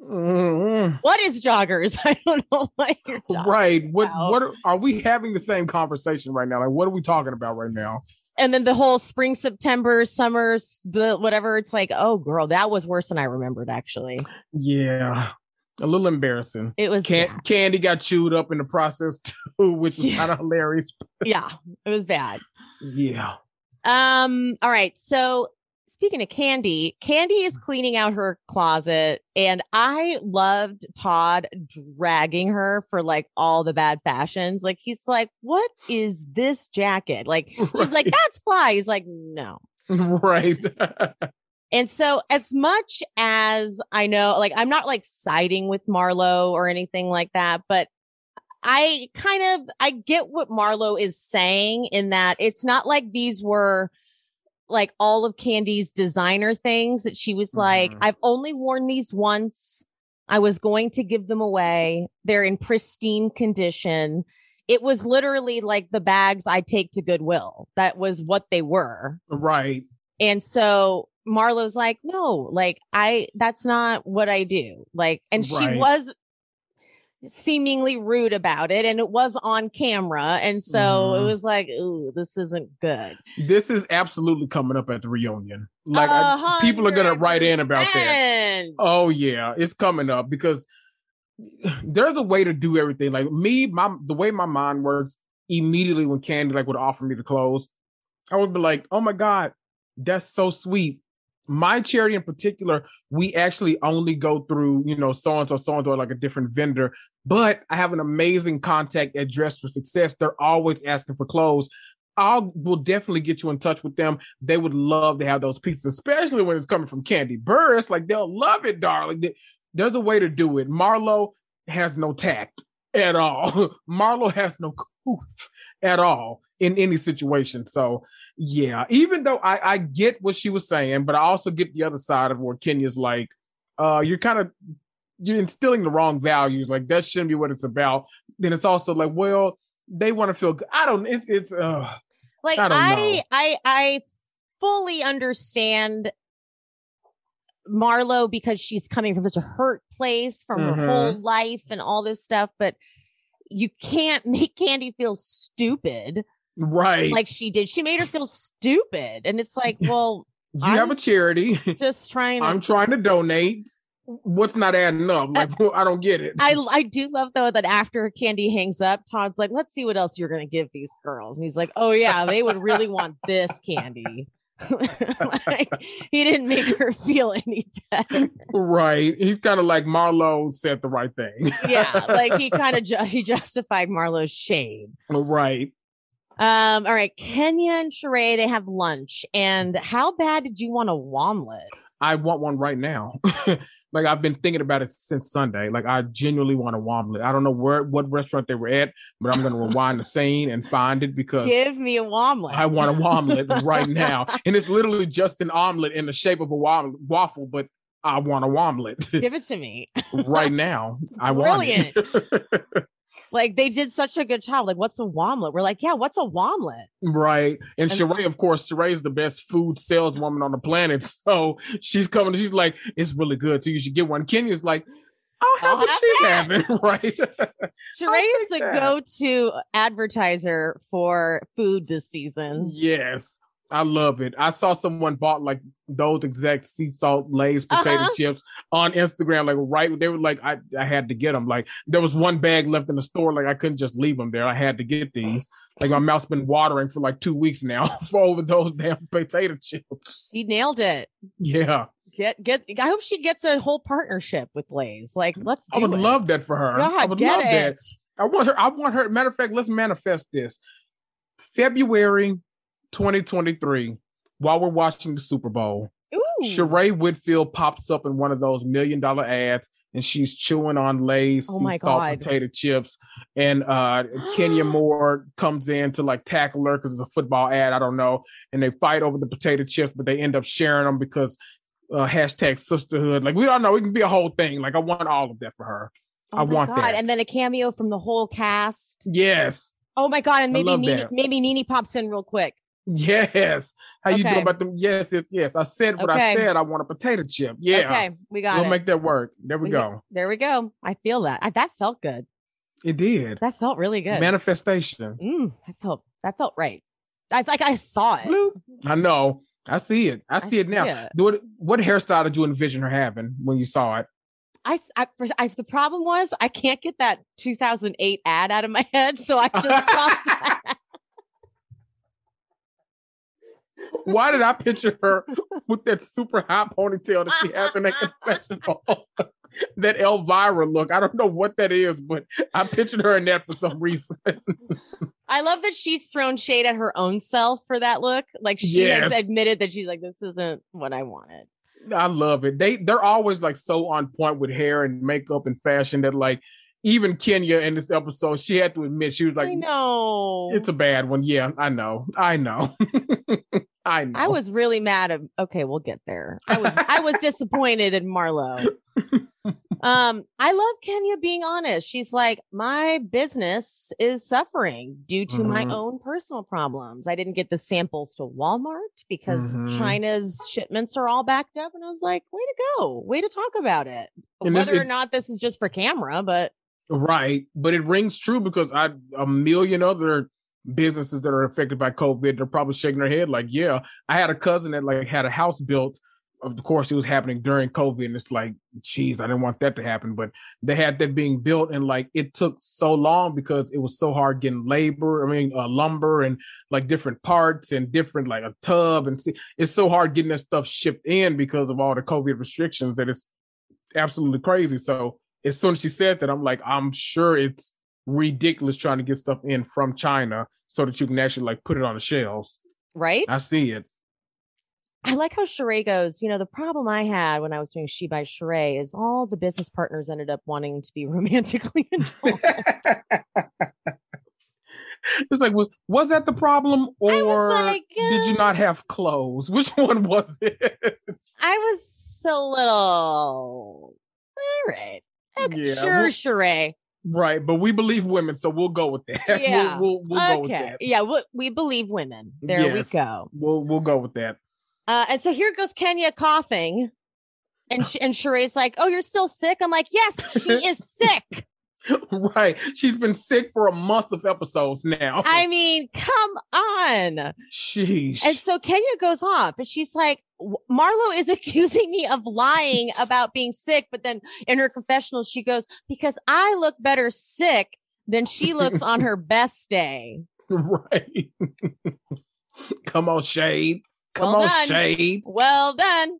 Mm, What is joggers? I don't know what you're right. What? about. What are, are we having the same conversation right now? Like, what are we talking about right now? And then the whole spring, September, summer, s- the whatever. It's like, oh, girl, that was worse than I remembered. Actually, Yeah, a little embarrassing. it was. Can- bad. Kandi got chewed up in the process too, which was Yeah. kind of hilarious. Yeah, it was bad. Yeah. Um, all right. So speaking of Kandi, Kandi is mm-hmm. cleaning out her closet, and I loved Todd dragging her for like all the bad fashions. Like he's like, What is this jacket? Like she's like, That's fly. He's like, No. right. And so as much as I know, like I'm not like siding with Marlo or anything like that, but I kind of I get what Marlo is saying in that it's not like these were like all of Kandi's designer things that she was like, Mhm. I've only worn these once. I was going to give them away. They're in pristine condition. It was literally like the bags I take to Goodwill. That was what they were. right. And so Marlo's like, no, like I that's not what I do. Like, and she was seemingly rude about it, and it was on camera, and so it Mhm. was like, ooh, this isn't good. This is absolutely coming up at the reunion. Like I, people are gonna write in about that. Oh yeah, it's coming up because there's a way to do everything. Like me, my the way my mind works, immediately when Kandi like would offer me the clothes, I would be like, "Oh my god, that's so sweet." My charity in particular, we actually only go through, you know, so and so, so and so, like a different vendor. But I have an amazing contact at Dress for Success. They're always asking for clothes. I will definitely get you in touch with them. They would love to have those pieces, especially when it's coming from Kandi Burruss. Like they'll love it, darling. There's a way to do it. Marlo has no tact at all. Marlo has no couth at all in any situation. So yeah, even though I, I get what she was saying, but I also get the other side of where Kenya's like, uh, you're kind of you're instilling the wrong values. Like that shouldn't be what it's about. Then it's also like, well, they want to feel good. I don't. It's it's. uh Like I I. I, I fully understand Marlo because she's coming from such a hurt place from her Mhm. whole life and all this stuff, but you can't make Kandi feel stupid Right. like she did. She made her feel stupid, and it's like, well, you have a I'm- charity. just trying to. I'm trying to donate. What's not adding up? Like uh, I don't get it. I I do love though that after Kandi hangs up, Todd's like, "Let's see what else you're gonna give these girls," and he's like, "Oh yeah, they would really want this candy." like, he didn't make her feel any better. right. He's kind of like Marlo said the right thing. Yeah, like he kind of ju- he justified Marlo's shame. right. Um, all right, Kenya and Sheree they have lunch, and how bad did you want a womlet? I want one right now. like I've been thinking about it since Sunday. Like I genuinely want a womlet. I don't know where what restaurant they were at, but I'm gonna rewind the scene and find it because Give me a womlet. I want a womlet right now. And it's literally just an omelet in the shape of a waffle, but I want a womlet Give it to me. right now. I want it. Like they did such a good job. Like, what's a womlet? We're like, yeah, what's a womlet? Right. And And- Sheree, of course, Sheree is the best food saleswoman on the planet. So she's coming, she's like, it's really good. So you should get one. Kenya's like, I'll have I'll have she's having. right. Sheree is the that. go-to advertiser for food this season. yes. I love it. I saw someone bought like those exact sea salt Lay's potato Uh-huh. chips on Instagram. Like right, they were like, I, I had to get them. Like there was one bag left in the store. Like I couldn't just leave them there. I had to get these. Like my mouth's been watering for like two weeks now for over those damn potato chips. He nailed it. Yeah, Get get. I hope she gets a whole partnership with Lay's. Like, let's. I would it. love that for her. God, I would love that. I want her. I want her. Matter of fact, let's manifest this. February 2023, while we're watching the Super Bowl, Ooh. Sheree Whitfield pops up in one of those million dollar ads, and she's chewing on Lay's Oh sea salt potato chips. And uh Kenya Moore comes in to like tackle her because it's a football ad. I don't know. And they fight over the potato chips, but they end up sharing them because uh, hashtag sisterhood. Like we don't know. It can be a whole thing. Like I want all of that for her. Oh I my want God. that. And then a cameo from the whole cast. Yes. Oh my god! And maybe NeNe, that. maybe NeNe pops in real quick. Yes. How you Okay. doing about them? Yes, yes, yes. I said what I said. I want a potato chip. Yeah. Okay, we got We'll it. make that work. There we We- go. there we go. I feel that. I, that felt good. It did. That felt really good. Manifestation. Mm, that felt that felt right. I like I saw it. Bloop. I know. I see it. I see it now. it. What what hairstyle did you envision her having when you saw it? I, I- for- I- the problem was I can't get that 2008 ad out of my head, so I just saw that. Why did I picture her with that super high ponytail that she has in that confessional? that Elvira look. I don't know what that is, but I pictured her in that for some reason. I love that she's thrown shade at her own self for that look. Like she has admitted that she's like, this isn't what I wanted. I love it. They they're always like so on point with hair and makeup and fashion that like even Kenya in this episode, she had to admit she was like, know. "It's a bad one." Yeah, I know, I know, I know. I was really mad at okay, we'll get there. I was I was disappointed in Marlo. um, I love Kenya being honest. She's like, my business is suffering due to my Mhm. own personal problems. I didn't get the samples to Walmart because Mhm. China's shipments are all backed up. And I was like, way to go. Way to talk about it. And Whether or not this is just for camera, but Right. But it rings true because I a million other businesses that are affected by COVID, they're probably shaking their head like, yeah. I had a cousin that like had a house built. Of course, it was happening during COVID, and it's like, geez, I didn't want that to happen. But they had that being built, and like it took so long because it was so hard getting labor. I mean, uh, lumber and like different parts and different like a tub, and see, it's so hard getting that stuff shipped in because of all the COVID restrictions that it's absolutely crazy. So as soon as she said that, I'm like, I'm sure it's ridiculous trying to get stuff in from China so that you can actually like put it on the shelves. right. I see it. I like how Sheree goes, you know, the problem I had when I was doing She by Sheree is all the business partners ended up wanting to be romantically involved. it's like was was that the problem or like, did you uh, not have clothes? Which one was it? I was a little all right. Okay, Yeah, sure, well- Sheree. right, but we believe women, so we'll go with that. Yeah, we'll we'll, we'll go with okay. that. Yeah, we, we believe women. There Yes. we go. We'll we'll go with that. Uh, and so here goes Kenya coughing. And sh- and Sheree's like, "Oh, you're still sick." I'm like, "Yes, she is sick." right. She's been sick for a month of episodes now. I mean, come on. Sheesh. And so Kenya goes off and she's like, Marlo is accusing me of lying about being sick. But then in her confessional, she goes, because I look better sick than she looks on her best day. right. Come on, Shade. Come Well on, done. Shade. Well done.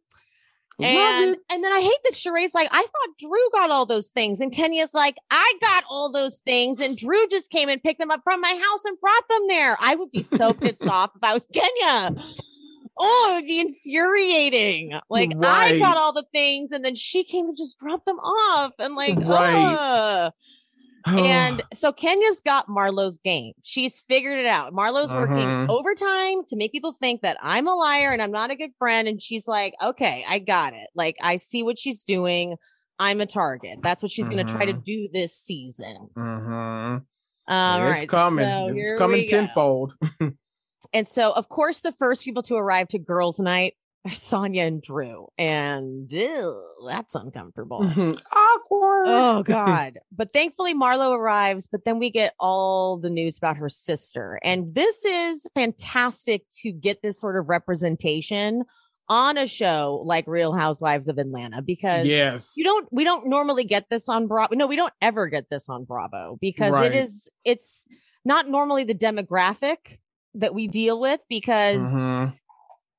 Love And it. and then I hate that Sheree's like, I thought Drew got all those things. And Kenya's like, I got all those things. And Drew just came and picked them up from my house and brought them there. I would be so pissed off if I was Kenya. Oh, it would be infuriating. Like I got all the things and then she came and just dropped them off. And like, Right. ugh. And so Kenya's got Marlo's game. She's figured it out. Marlo's working Mhm. overtime to make people think that I'm a liar and I'm not a good friend. And she's like, okay, I got it. Like, I see what she's doing. I'm a target. That's what she's going to try to Mhm. do this season. Um, all it's right, coming. so it's coming tenfold. And so, of course, the first people to arrive to girls' night Sanya and Drew. And ew, that's uncomfortable. Awkward. Oh God. But thankfully Marlo arrives, but then we get all the news about her sister. And this is fantastic to get this sort of representation on a show like Real Housewives of Atlanta because yes. you don't we don't normally get this on Bravo. No, we don't ever get this on Bravo because Right. it is it's not normally the demographic that we deal with because Mhm.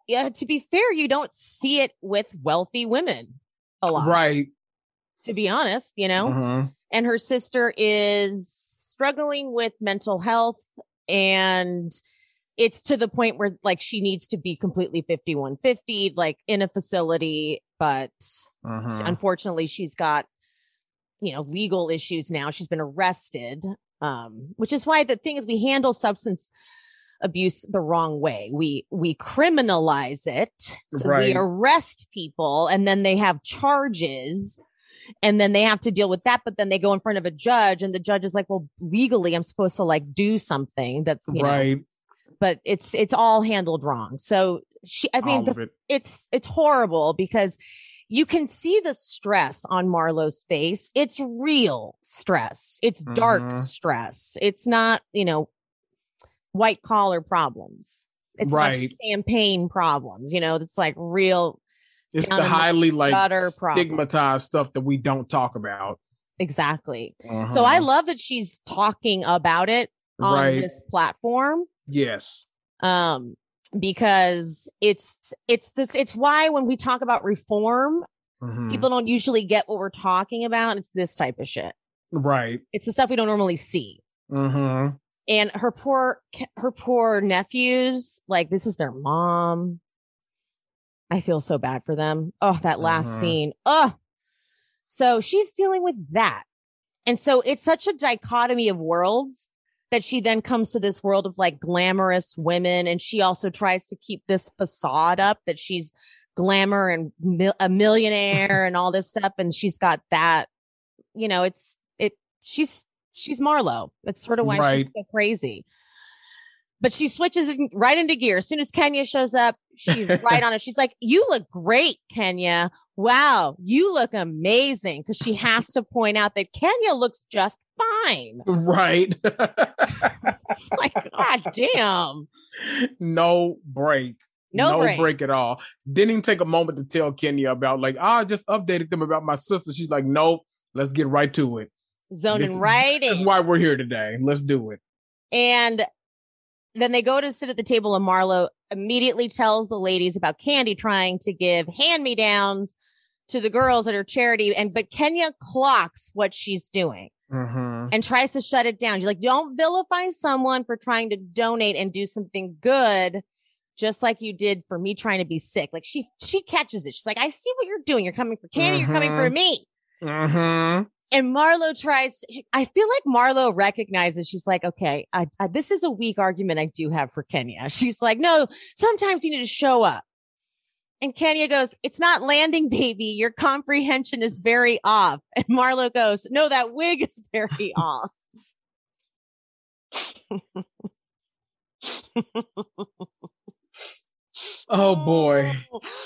Yeah, to be fair, you don't see it with wealthy women a lot. Right. To be honest, you know? Mhm. and her sister is struggling with mental health and it's to the point where like she needs to be completely 5150 like in a facility but Mhm. unfortunately she's got you know legal issues now she's been arrested um which is why the thing is we handle substance abuse the wrong way we we criminalize it so we arrest people and then they have charges and then they have to deal with that but then they go in front of a judge and the judge is like well legally i'm supposed to like do something that's you know right. but it's it's all handled wrong so she i mean the it. it's it's horrible because you can see the stress on Marlo's face. It's real stress. It's dark Mhm. stress. It's not, you know, white collar problems. It's Right. not champagne problems. You know, it's like real It's the highly like gutter problem. stigmatized stuff that we don't talk about. exactly. So I Uh-huh. love that she's talking about it on right. this platform. Yes. um because it's it's this it's why when we talk about reform Mhm. people don't usually get what we're talking about it's this type of shit Right. it's the stuff we don't normally see hmm and her poor her poor nephews like this is their mom. I feel so bad for them. Oh that last Mhm. scene. Oh so she's dealing with that. And so it's such a dichotomy of worlds that she then comes to this world of like glamorous women. And she also tries to keep this facade up that she's glamour and mil- a millionaire and all this stuff. And she's got that, you know, it's, it, she's, she's Marlo. That's sort of why Right. she's so crazy. But she switches right into gear. As soon as Kenya shows up, she's right on it. She's like, You look great, Kenya. Wow, you look amazing. Because she has to point out that Kenya looks just fine. Right. It's like, God damn. no break. No, break. at all. Didn't even take a moment to tell Kenya about like, "Ah, I just updated them about my sister. She's like, nope, let's get right to it. Zoning This- right This is why we're here today. Let's do it. And then they go to sit at the table, and Marlo immediately tells the ladies about Kandi trying to give hand me downs to the girls at her charity. And but Kenya clocks what she's doing Mm-hmm. and tries to shut it down. She's like, don't vilify someone for trying to donate and do something good, just like you did for me trying to be sick. Like she she catches it. She's like, I see what you're doing. You're coming for Kandi, you're coming for Mhm. me. Mm-hmm. And Marlo tries. I feel like Marlo recognizes. She's like, okay, I, I, this is a weak argument I do have for Kenya. She's like, no, sometimes you need to show up. And Kenya goes, it's not landing, baby. Your comprehension is very off. And Marlo goes, no, that wig is very off. Oh boy.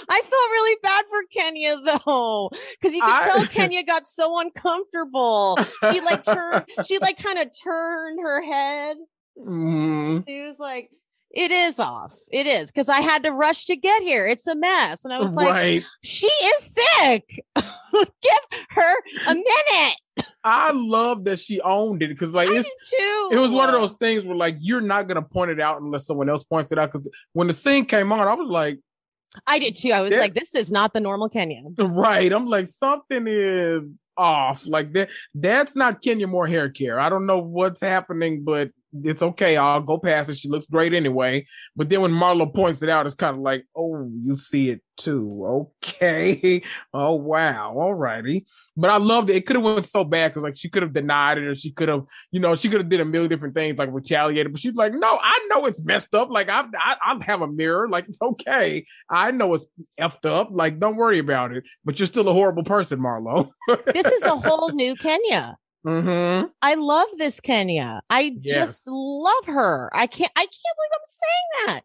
I felt really bad for Kenya though, because you could I- tell Kenya got so uncomfortable. She like turned, she like kind of turned her head. Mhm. She was like, "It is off. It is," because I had to rush to get here. It's a mess, and I was like, right. "She is sick. Give her a minute." I love that she owned it because like it's it was one of those things where like you're not gonna point it out unless someone else points it out. Because when the scene came on, I was like, I did too. I was There- like, "This is not the normal Kenya." right. I'm like, something is off. Like that that's not Kenya Moore hair care. I don't know what's happening, but it's okay. I'll go past it. She looks great anyway. But then when Marlo points it out, it's kind of like, oh, you see it too. Okay. oh wow. All righty. But I loved it. It could have went so bad because like she could have denied it or she could have, you know, she could have did a million different things like retaliated. But she's like, no, I know it's messed up. Like I, I, I have a mirror. Like it's okay. I know it's effed up. Like don't worry about it. But you're still a horrible person, Marlo. This is a whole new Kenya. Mm-hmm. I love this Kenya. I Yes. just love her. I can't I can't believe I'm saying that.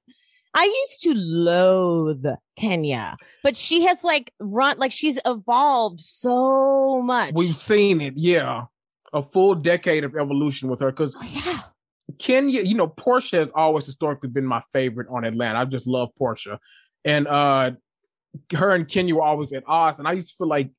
I used to loathe Kenya, but she has like run like she's evolved so much. We've seen it. Yeah. A full decade of evolution with her because Oh, yeah. Kenya, you know, Porsha has always historically been my favorite on Atlanta. I just love Porsha. And uh her and Kenya were always at odds. And I used to feel like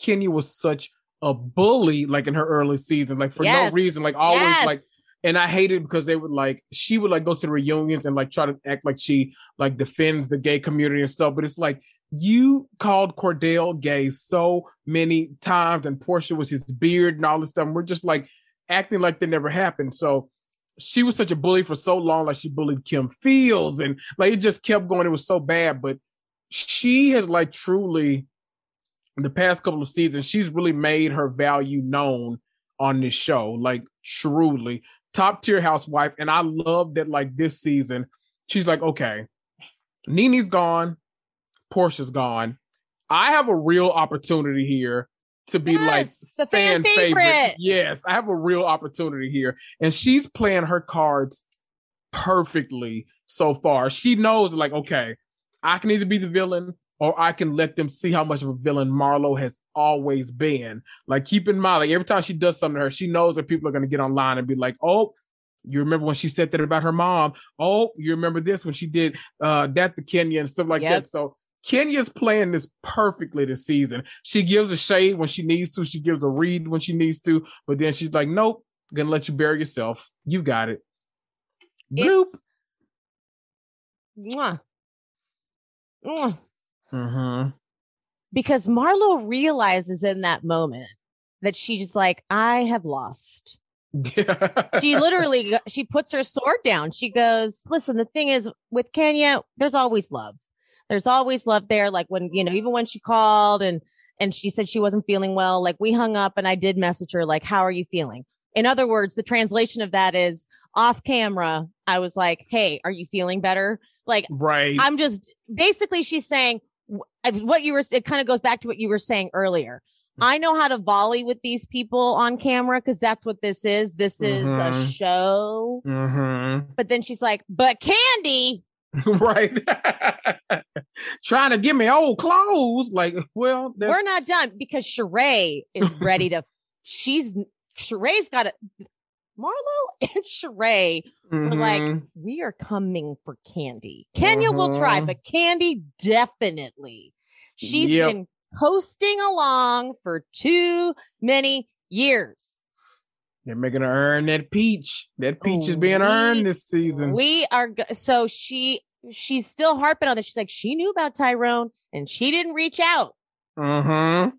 Kenya was such a bully, like in her early seasons, like for Yes. no reason, like always Yes. like and I hated it because they would like she would like go to the reunions and like try to act like she like defends the gay community and stuff. But it's like you called Kordell gay so many times, and Porsha was his beard and all this stuff. And we're just like acting like that never happened. So she was such a bully for so long, like she bullied Kim Fields, and like it just kept going. It was so bad, but she has like truly the past couple of seasons, she's really made her value known on this show, like truly top tier housewife. And I love that, like this season, she's like, okay, NeNe's gone, Porsha's gone. I have a real opportunity here to be like Yes, the fan fan favorite. favorite. Yes, I have a real opportunity here. And she's playing her cards perfectly so far. She knows, like, okay, I can either be the villain or I can let them see how much of a villain Marlo has always been. Like, keep in mind, like, every time she does something to her, she knows that people are going to get online and be like, oh, you remember when she said that about her mom? Oh, you remember this when she did uh, that to Kenya and stuff like Yep. that. So Kenya's playing this perfectly this season. She gives a shade when she needs to. She gives a read when she needs to. But then she's like, nope, gonna let you bury yourself. You got it. Bloop. It's Mwah. Mwah. Mm-hmm. because Marlo realizes in that moment that she's like, I have lost. She literally she puts her sword down. She goes, "Listen, the thing is with Kenya, there's always love. There's always love there like when, you know, even when she called and and she said she wasn't feeling well, like we hung up and I did message her like, "How are you feeling?" In other words, the translation of that is off camera, I was like, "Hey, are you feeling better?" Like right. I'm just basically she's saying "W- what you were it kind of goes back to what you were saying earlier. Mm. I know how to volley with these people on camera because that's what this is. This is a Mhm. show. Mm-hmm. But then she's like, but Kandi, right. Trying to give me old clothes. Like, well, that's, we're not done because Sheree is ready to. She's Sheree's got a Marlo and Sheree were like, Mhm. we are coming for Kandi. Kenya will try, Mhm. but Kandi definitely. She's Yep. been coasting along for too many years. they're making her earn that peach. That peach is being earned this season. We are go- so she she's still harping on this. She's like, she knew about Tyrone and she didn't reach out. Mm-hmm.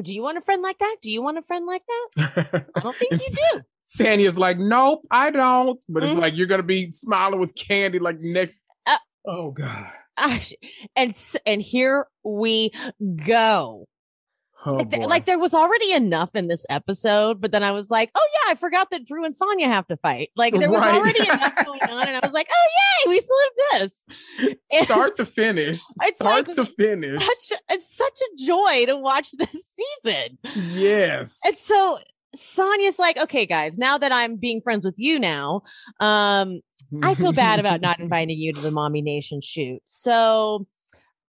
Do you want a friend like that? Do you want a friend like that? I don't think you do. Sanya's like, nope, I don't. But it's Mhm. like you're gonna be smiling with Kandi like next. Uh, oh God. And and here we go. Oh, Like, th- like there was already enough in this episode, but then I was like, oh yeah, I forgot that Drew and Sanya have to fight. Like there was Right. already enough going on, and I was like, oh yay, we still have this. And start to finish. It's Start like- to finish. such it's such a joy to watch this season. Yes. And so Sanya's like, okay, guys, now that I'm being friends with you now, um, I feel bad about not inviting you to the Mommy Nation shoot. So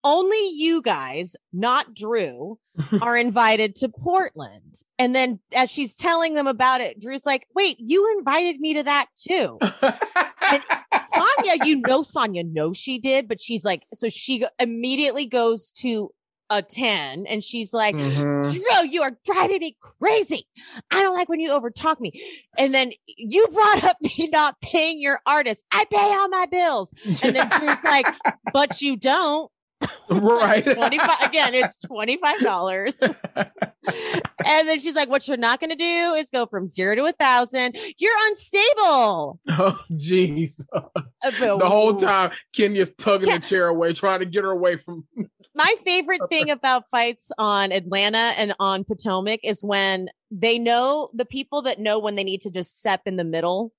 only you guys, not Drew, are invited to Portland. And then as she's telling them about it, Drew's like, wait, you invited me to that too. Sanya, you know, Sanya knows she did, but she's like, so she immediately goes to a 10 and she's like, Mhm. Drew, you are driving me crazy. I don't like when you overtalk me. And then you brought up me not paying your artist. I pay all my bills. And then Drew's like, but you don't. Right. 25 again, it's $25. and then she's like, what you're not going to do is go from zero to a thousand. You're unstable. oh, jeez. Uh, The whole time, Kenya's tugging the chair away, trying to get her away from. my favorite thing about fights on Atlanta and on Potomac is when they know the people that know when they need to just step in the middle.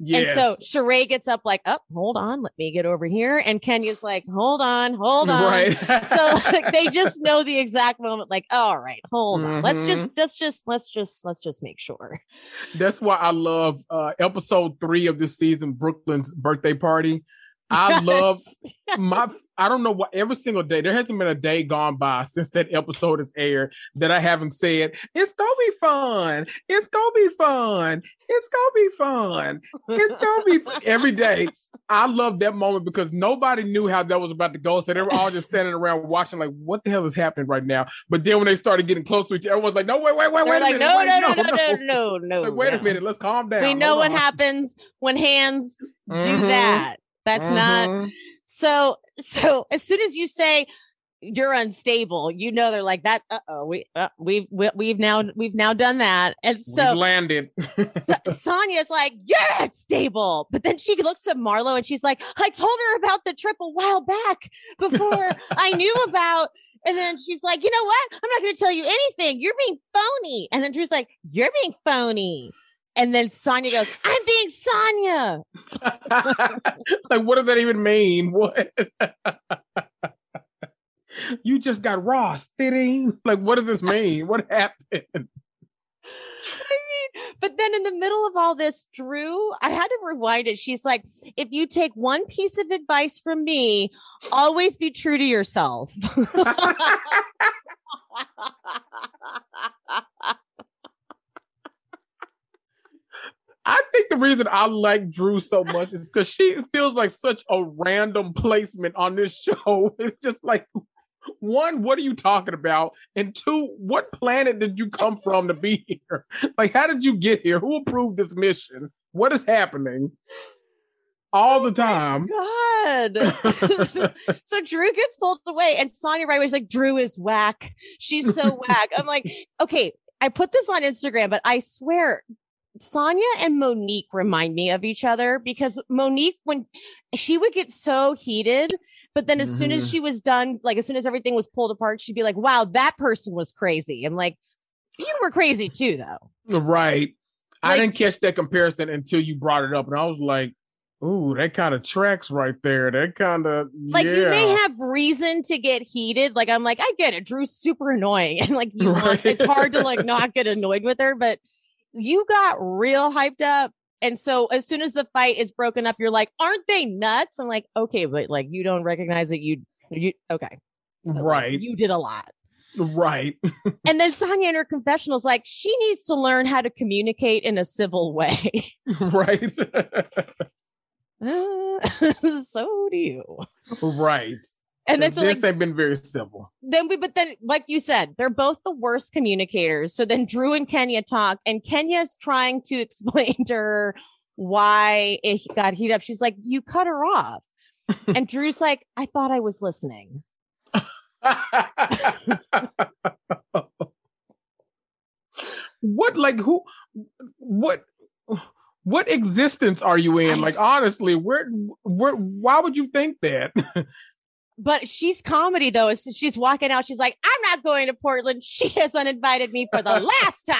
Yes. And so Sheree gets up like, oh, hold on, let me get over here. And Kenya's like, hold on, hold on. Right. So like, they just know the exact moment, like, all right, hold on. Let's just let's just let's just let's just make sure. That's why I love uh episode three of this season, Brooklyn's birthday party. I love my I don't know what every single day there hasn't been a day gone by since that episode has aired that I haven't said it's gonna be fun. It's gonna be fun. It's gonna be fun. It's gonna be fun. every day. I love that moment because nobody knew how that was about to go. So they were all just standing around watching, like, what the hell is happening right now? But then when they started getting close to each other, everyone's like, no, wait, wait, wait, They're wait like, a minute. no, wait, no, no, no, no, no, no, Like, wait no. a minute, let's calm down. We know Hold what on. happens when hands do Mhm. that. That's not Mhm. So, so as soon as you say you're unstable, you know they're like that. Uh oh, we uh, we've we, we've now we've now done that, and We've so landed. Sa- Sanya's like you're unstable, but then she looks at Marlo and she's like, I told her about the trip a while back before I knew about, and then she's like, you know what? I'm not going to tell you anything. You're being phony, and then Drew's like, you're being phony. And then Sanya goes, I'm being Sanya. like, what does that even mean? What? you just got Ross, didn't? Like, what does this mean? What happened? But then in the middle of all this, Drew, I had to rewind it. She's like, if you take one piece of advice from me, always be true to yourself. I think the reason I like Drew so much is because she feels like such a random placement on this show. It's just like, one, what are you talking about? And two, what planet did you come from to be here? Like, how did you get here? Who approved this mission? What is happening? All the oh time. God. so Drew gets pulled away, and Sanya right away is like, Drew is whack. She's so whack. I'm like, okay, I put this on Instagram, but I swear Sanya and Monique remind me of each other because Monique, when she would get so heated, but then as soon as Mhm. she was done, like as soon as everything was pulled apart, she'd be like, wow, that person was crazy. I'm like, you were crazy too, though. Right. I didn't catch that comparison until you brought it up, and I was like, Ooh, that kind of tracks right there. That kind of like yeah. you may have reason to get heated. Like I'm like, I get it. Drew's super annoying, and like want, Right. it's hard to like not get annoyed with her. But you got real hyped up, and so as soon as the fight is broken up, you're like, aren't they nuts? I'm like, okay, but like you don't recognize that you you okay, but, like, right, you did a lot. right. And then Sanya in her confessional is like, she needs to learn how to communicate in a civil way. right, so do you. right. And then so like this ain't been very civil. then we but then like you said they're both the worst communicators so then drew and kenya talk and kenya's trying to explain to her why it got heated up she's like you cut her off and drew's like i thought i was listening what like who what what existence are you in? Like honestly, where where why would you think that? But she's comedy though so she's walking out she's like i'm not going to portland she has uninvited me for the last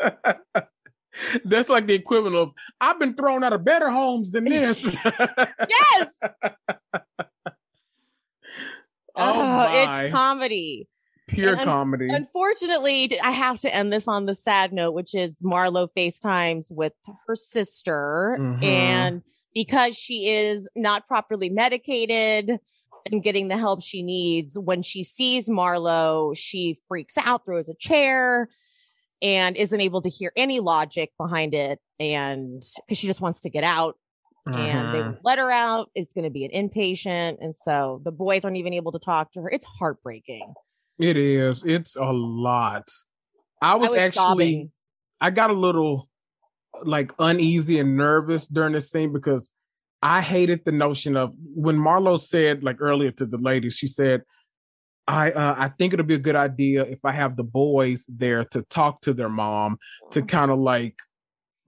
time That's like the equivalent of I've been thrown out of better homes than this. yes oh, Oh, my. it's comedy pure and- comedy. Unfortunately, I have to end this on the sad note, which is Marlo FaceTimes with her sister. Mhm. And because she is not properly medicated and getting the help she needs, when she sees Marlo, she freaks out, throws a chair, and isn't able to hear any logic behind it. And because she just wants to get out and they Mhm. won't let her out. It's going to be an inpatient. And so the boys aren't even able to talk to her. It's heartbreaking. It is. It's a lot. I was, I was actually sobbing. I got a little like uneasy and nervous during this scene because I hated the notion of when Marlo said like earlier to the ladies, she said, I uh, I think it'll be a good idea if I have the boys there to talk to their mom to kind of like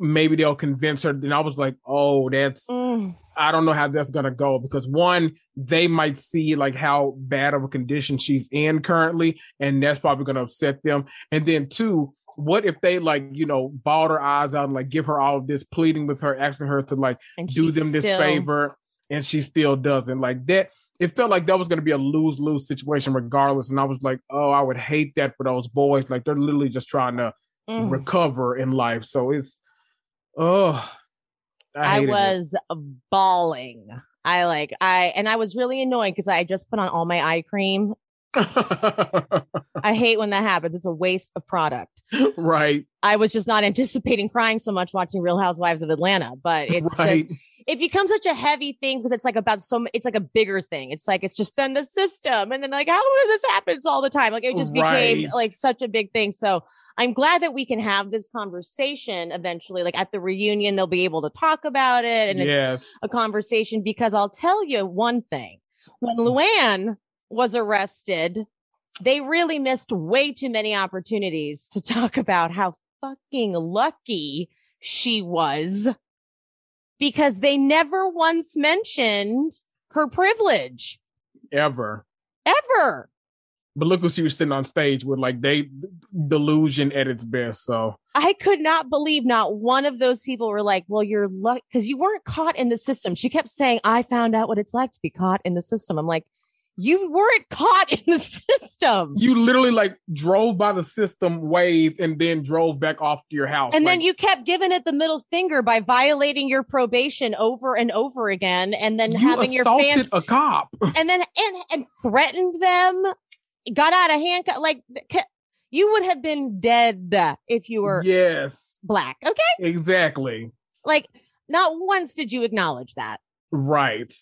maybe they'll convince her. And I was like, oh, that's Mm. I don't know how that's gonna go because one, they might see like how bad of a condition she's in currently, and that's probably gonna upset them. And then two, what if they like, you know, bawled her eyes out and like give her all of this, pleading with her, asking her to like And do them this still- favor, and she still doesn't. Like that, it felt like that was gonna be a lose-lose situation regardless. And I was like, oh, I would hate that for those boys. Like they're literally just trying to Mm. recover in life. So it's oh I, I hated it. was bawling. I like I and I was really annoyed because I just put on all my eye cream. I hate when that happens. It's a waste of product. right, I was just not anticipating crying so much watching Real Housewives of Atlanta, but it's right. just it becomes such a heavy thing because it's like about so m- it's like a bigger thing. It's like it's just then the system, and then like how does this happens all the time? Like it just became Right. like such a big thing. So I'm glad that we can have this conversation eventually. Like at the reunion, they'll be able to talk about it, and it's a conversation because I'll tell you one thing. When mm. Luann was arrested, they really missed way too many opportunities to talk about how fucking lucky she was because they never once mentioned her privilege ever. ever. But look who she was sitting on stage with, like they delusion at its best. So I could not believe not one of those people were like, well, you're lucky because you weren't caught in the system. She kept saying, I found out what it's like to be caught in the system. I'm like, you weren't caught in the system. you literally like drove by the system, waved, and then drove back off to your house. And then you kept giving it the middle finger by violating your probation over and over again, and then you having your assaulted fans, a cop. and then and and threatened them, got out of hand. Like you would have been dead if you were yes, black. Okay, exactly. like not once did you acknowledge that. Right.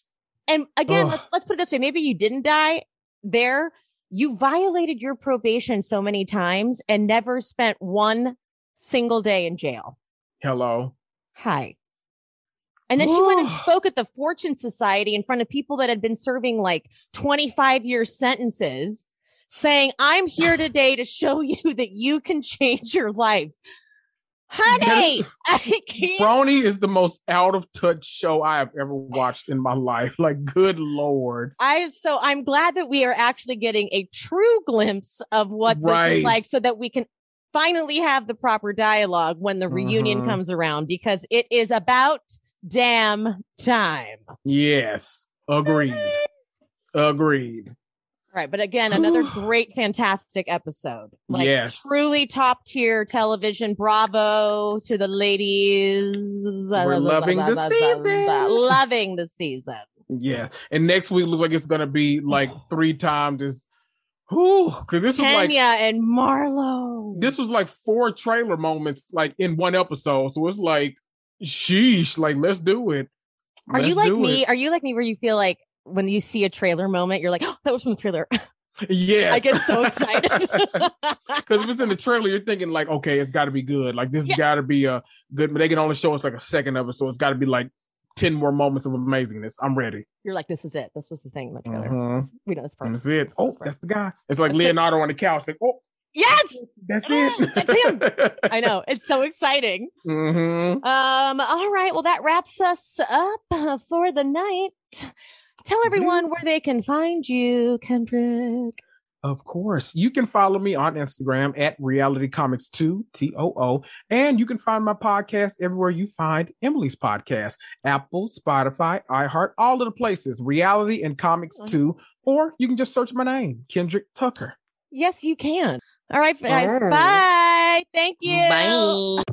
And again, Ugh. let's let's put it this way: maybe you didn't die there. You violated your probation so many times and never spent one single day in jail. Hello. Hi. And then she went and spoke at the Fortune Society in front of people that had been serving like 25 year sentences, saying, I'm here today to show you that you can change your life. Honey, I can't. RHONY is the most out of touch show I have ever watched in my life. Like, good lord. I so I'm glad that we are actually getting a true glimpse of what this is like so that we can finally have the proper dialogue when the reunion Mhm. comes around because it is about damn time. Yes. Agreed. Agreed. Right. But again, another great, fantastic episode. Like Yes. truly top tier television. Bravo to the ladies. We're loving the season. Loving the season. Yeah. And next week looks like it's gonna be like three times as who because this was like Kenya and Marlo. this was like four trailer moments like in one episode. So it's like sheesh, like let's do it. Are you Let's like me? it. Are you like me where you feel like when you see a trailer moment, you're like, oh, that was from the trailer. Yes. I get so excited. Because if it's in the trailer, you're thinking like, okay, it's got to be good. Like this Yeah. has got to be a good. But they can only show us like a second of it, so it's got to be like ten more moments of amazingness. I'm ready. you're like, this is it. This was the thing in the trailer. Mhm. We know it's first. that's it. This Oh, that's the guy. It's like That's it. Leonardo on the couch. Like, oh, Yes, that's it. that's him. I know. It's so exciting. hmm Um, all right. Well, that wraps us up uh, for the night. Tell everyone where they can find you, Kendrick. Of course. You can follow me on Instagram at Reality Comics Too, T O O. And you can find my podcast everywhere you find Emily's podcast Apple, Spotify, iHeart, all of the places, Reality and Comics Mhm. Too. Or you can just search my name, Kendrick Tucker. Yes, you can. All right, guys. All right. Bye. Thank you. Bye.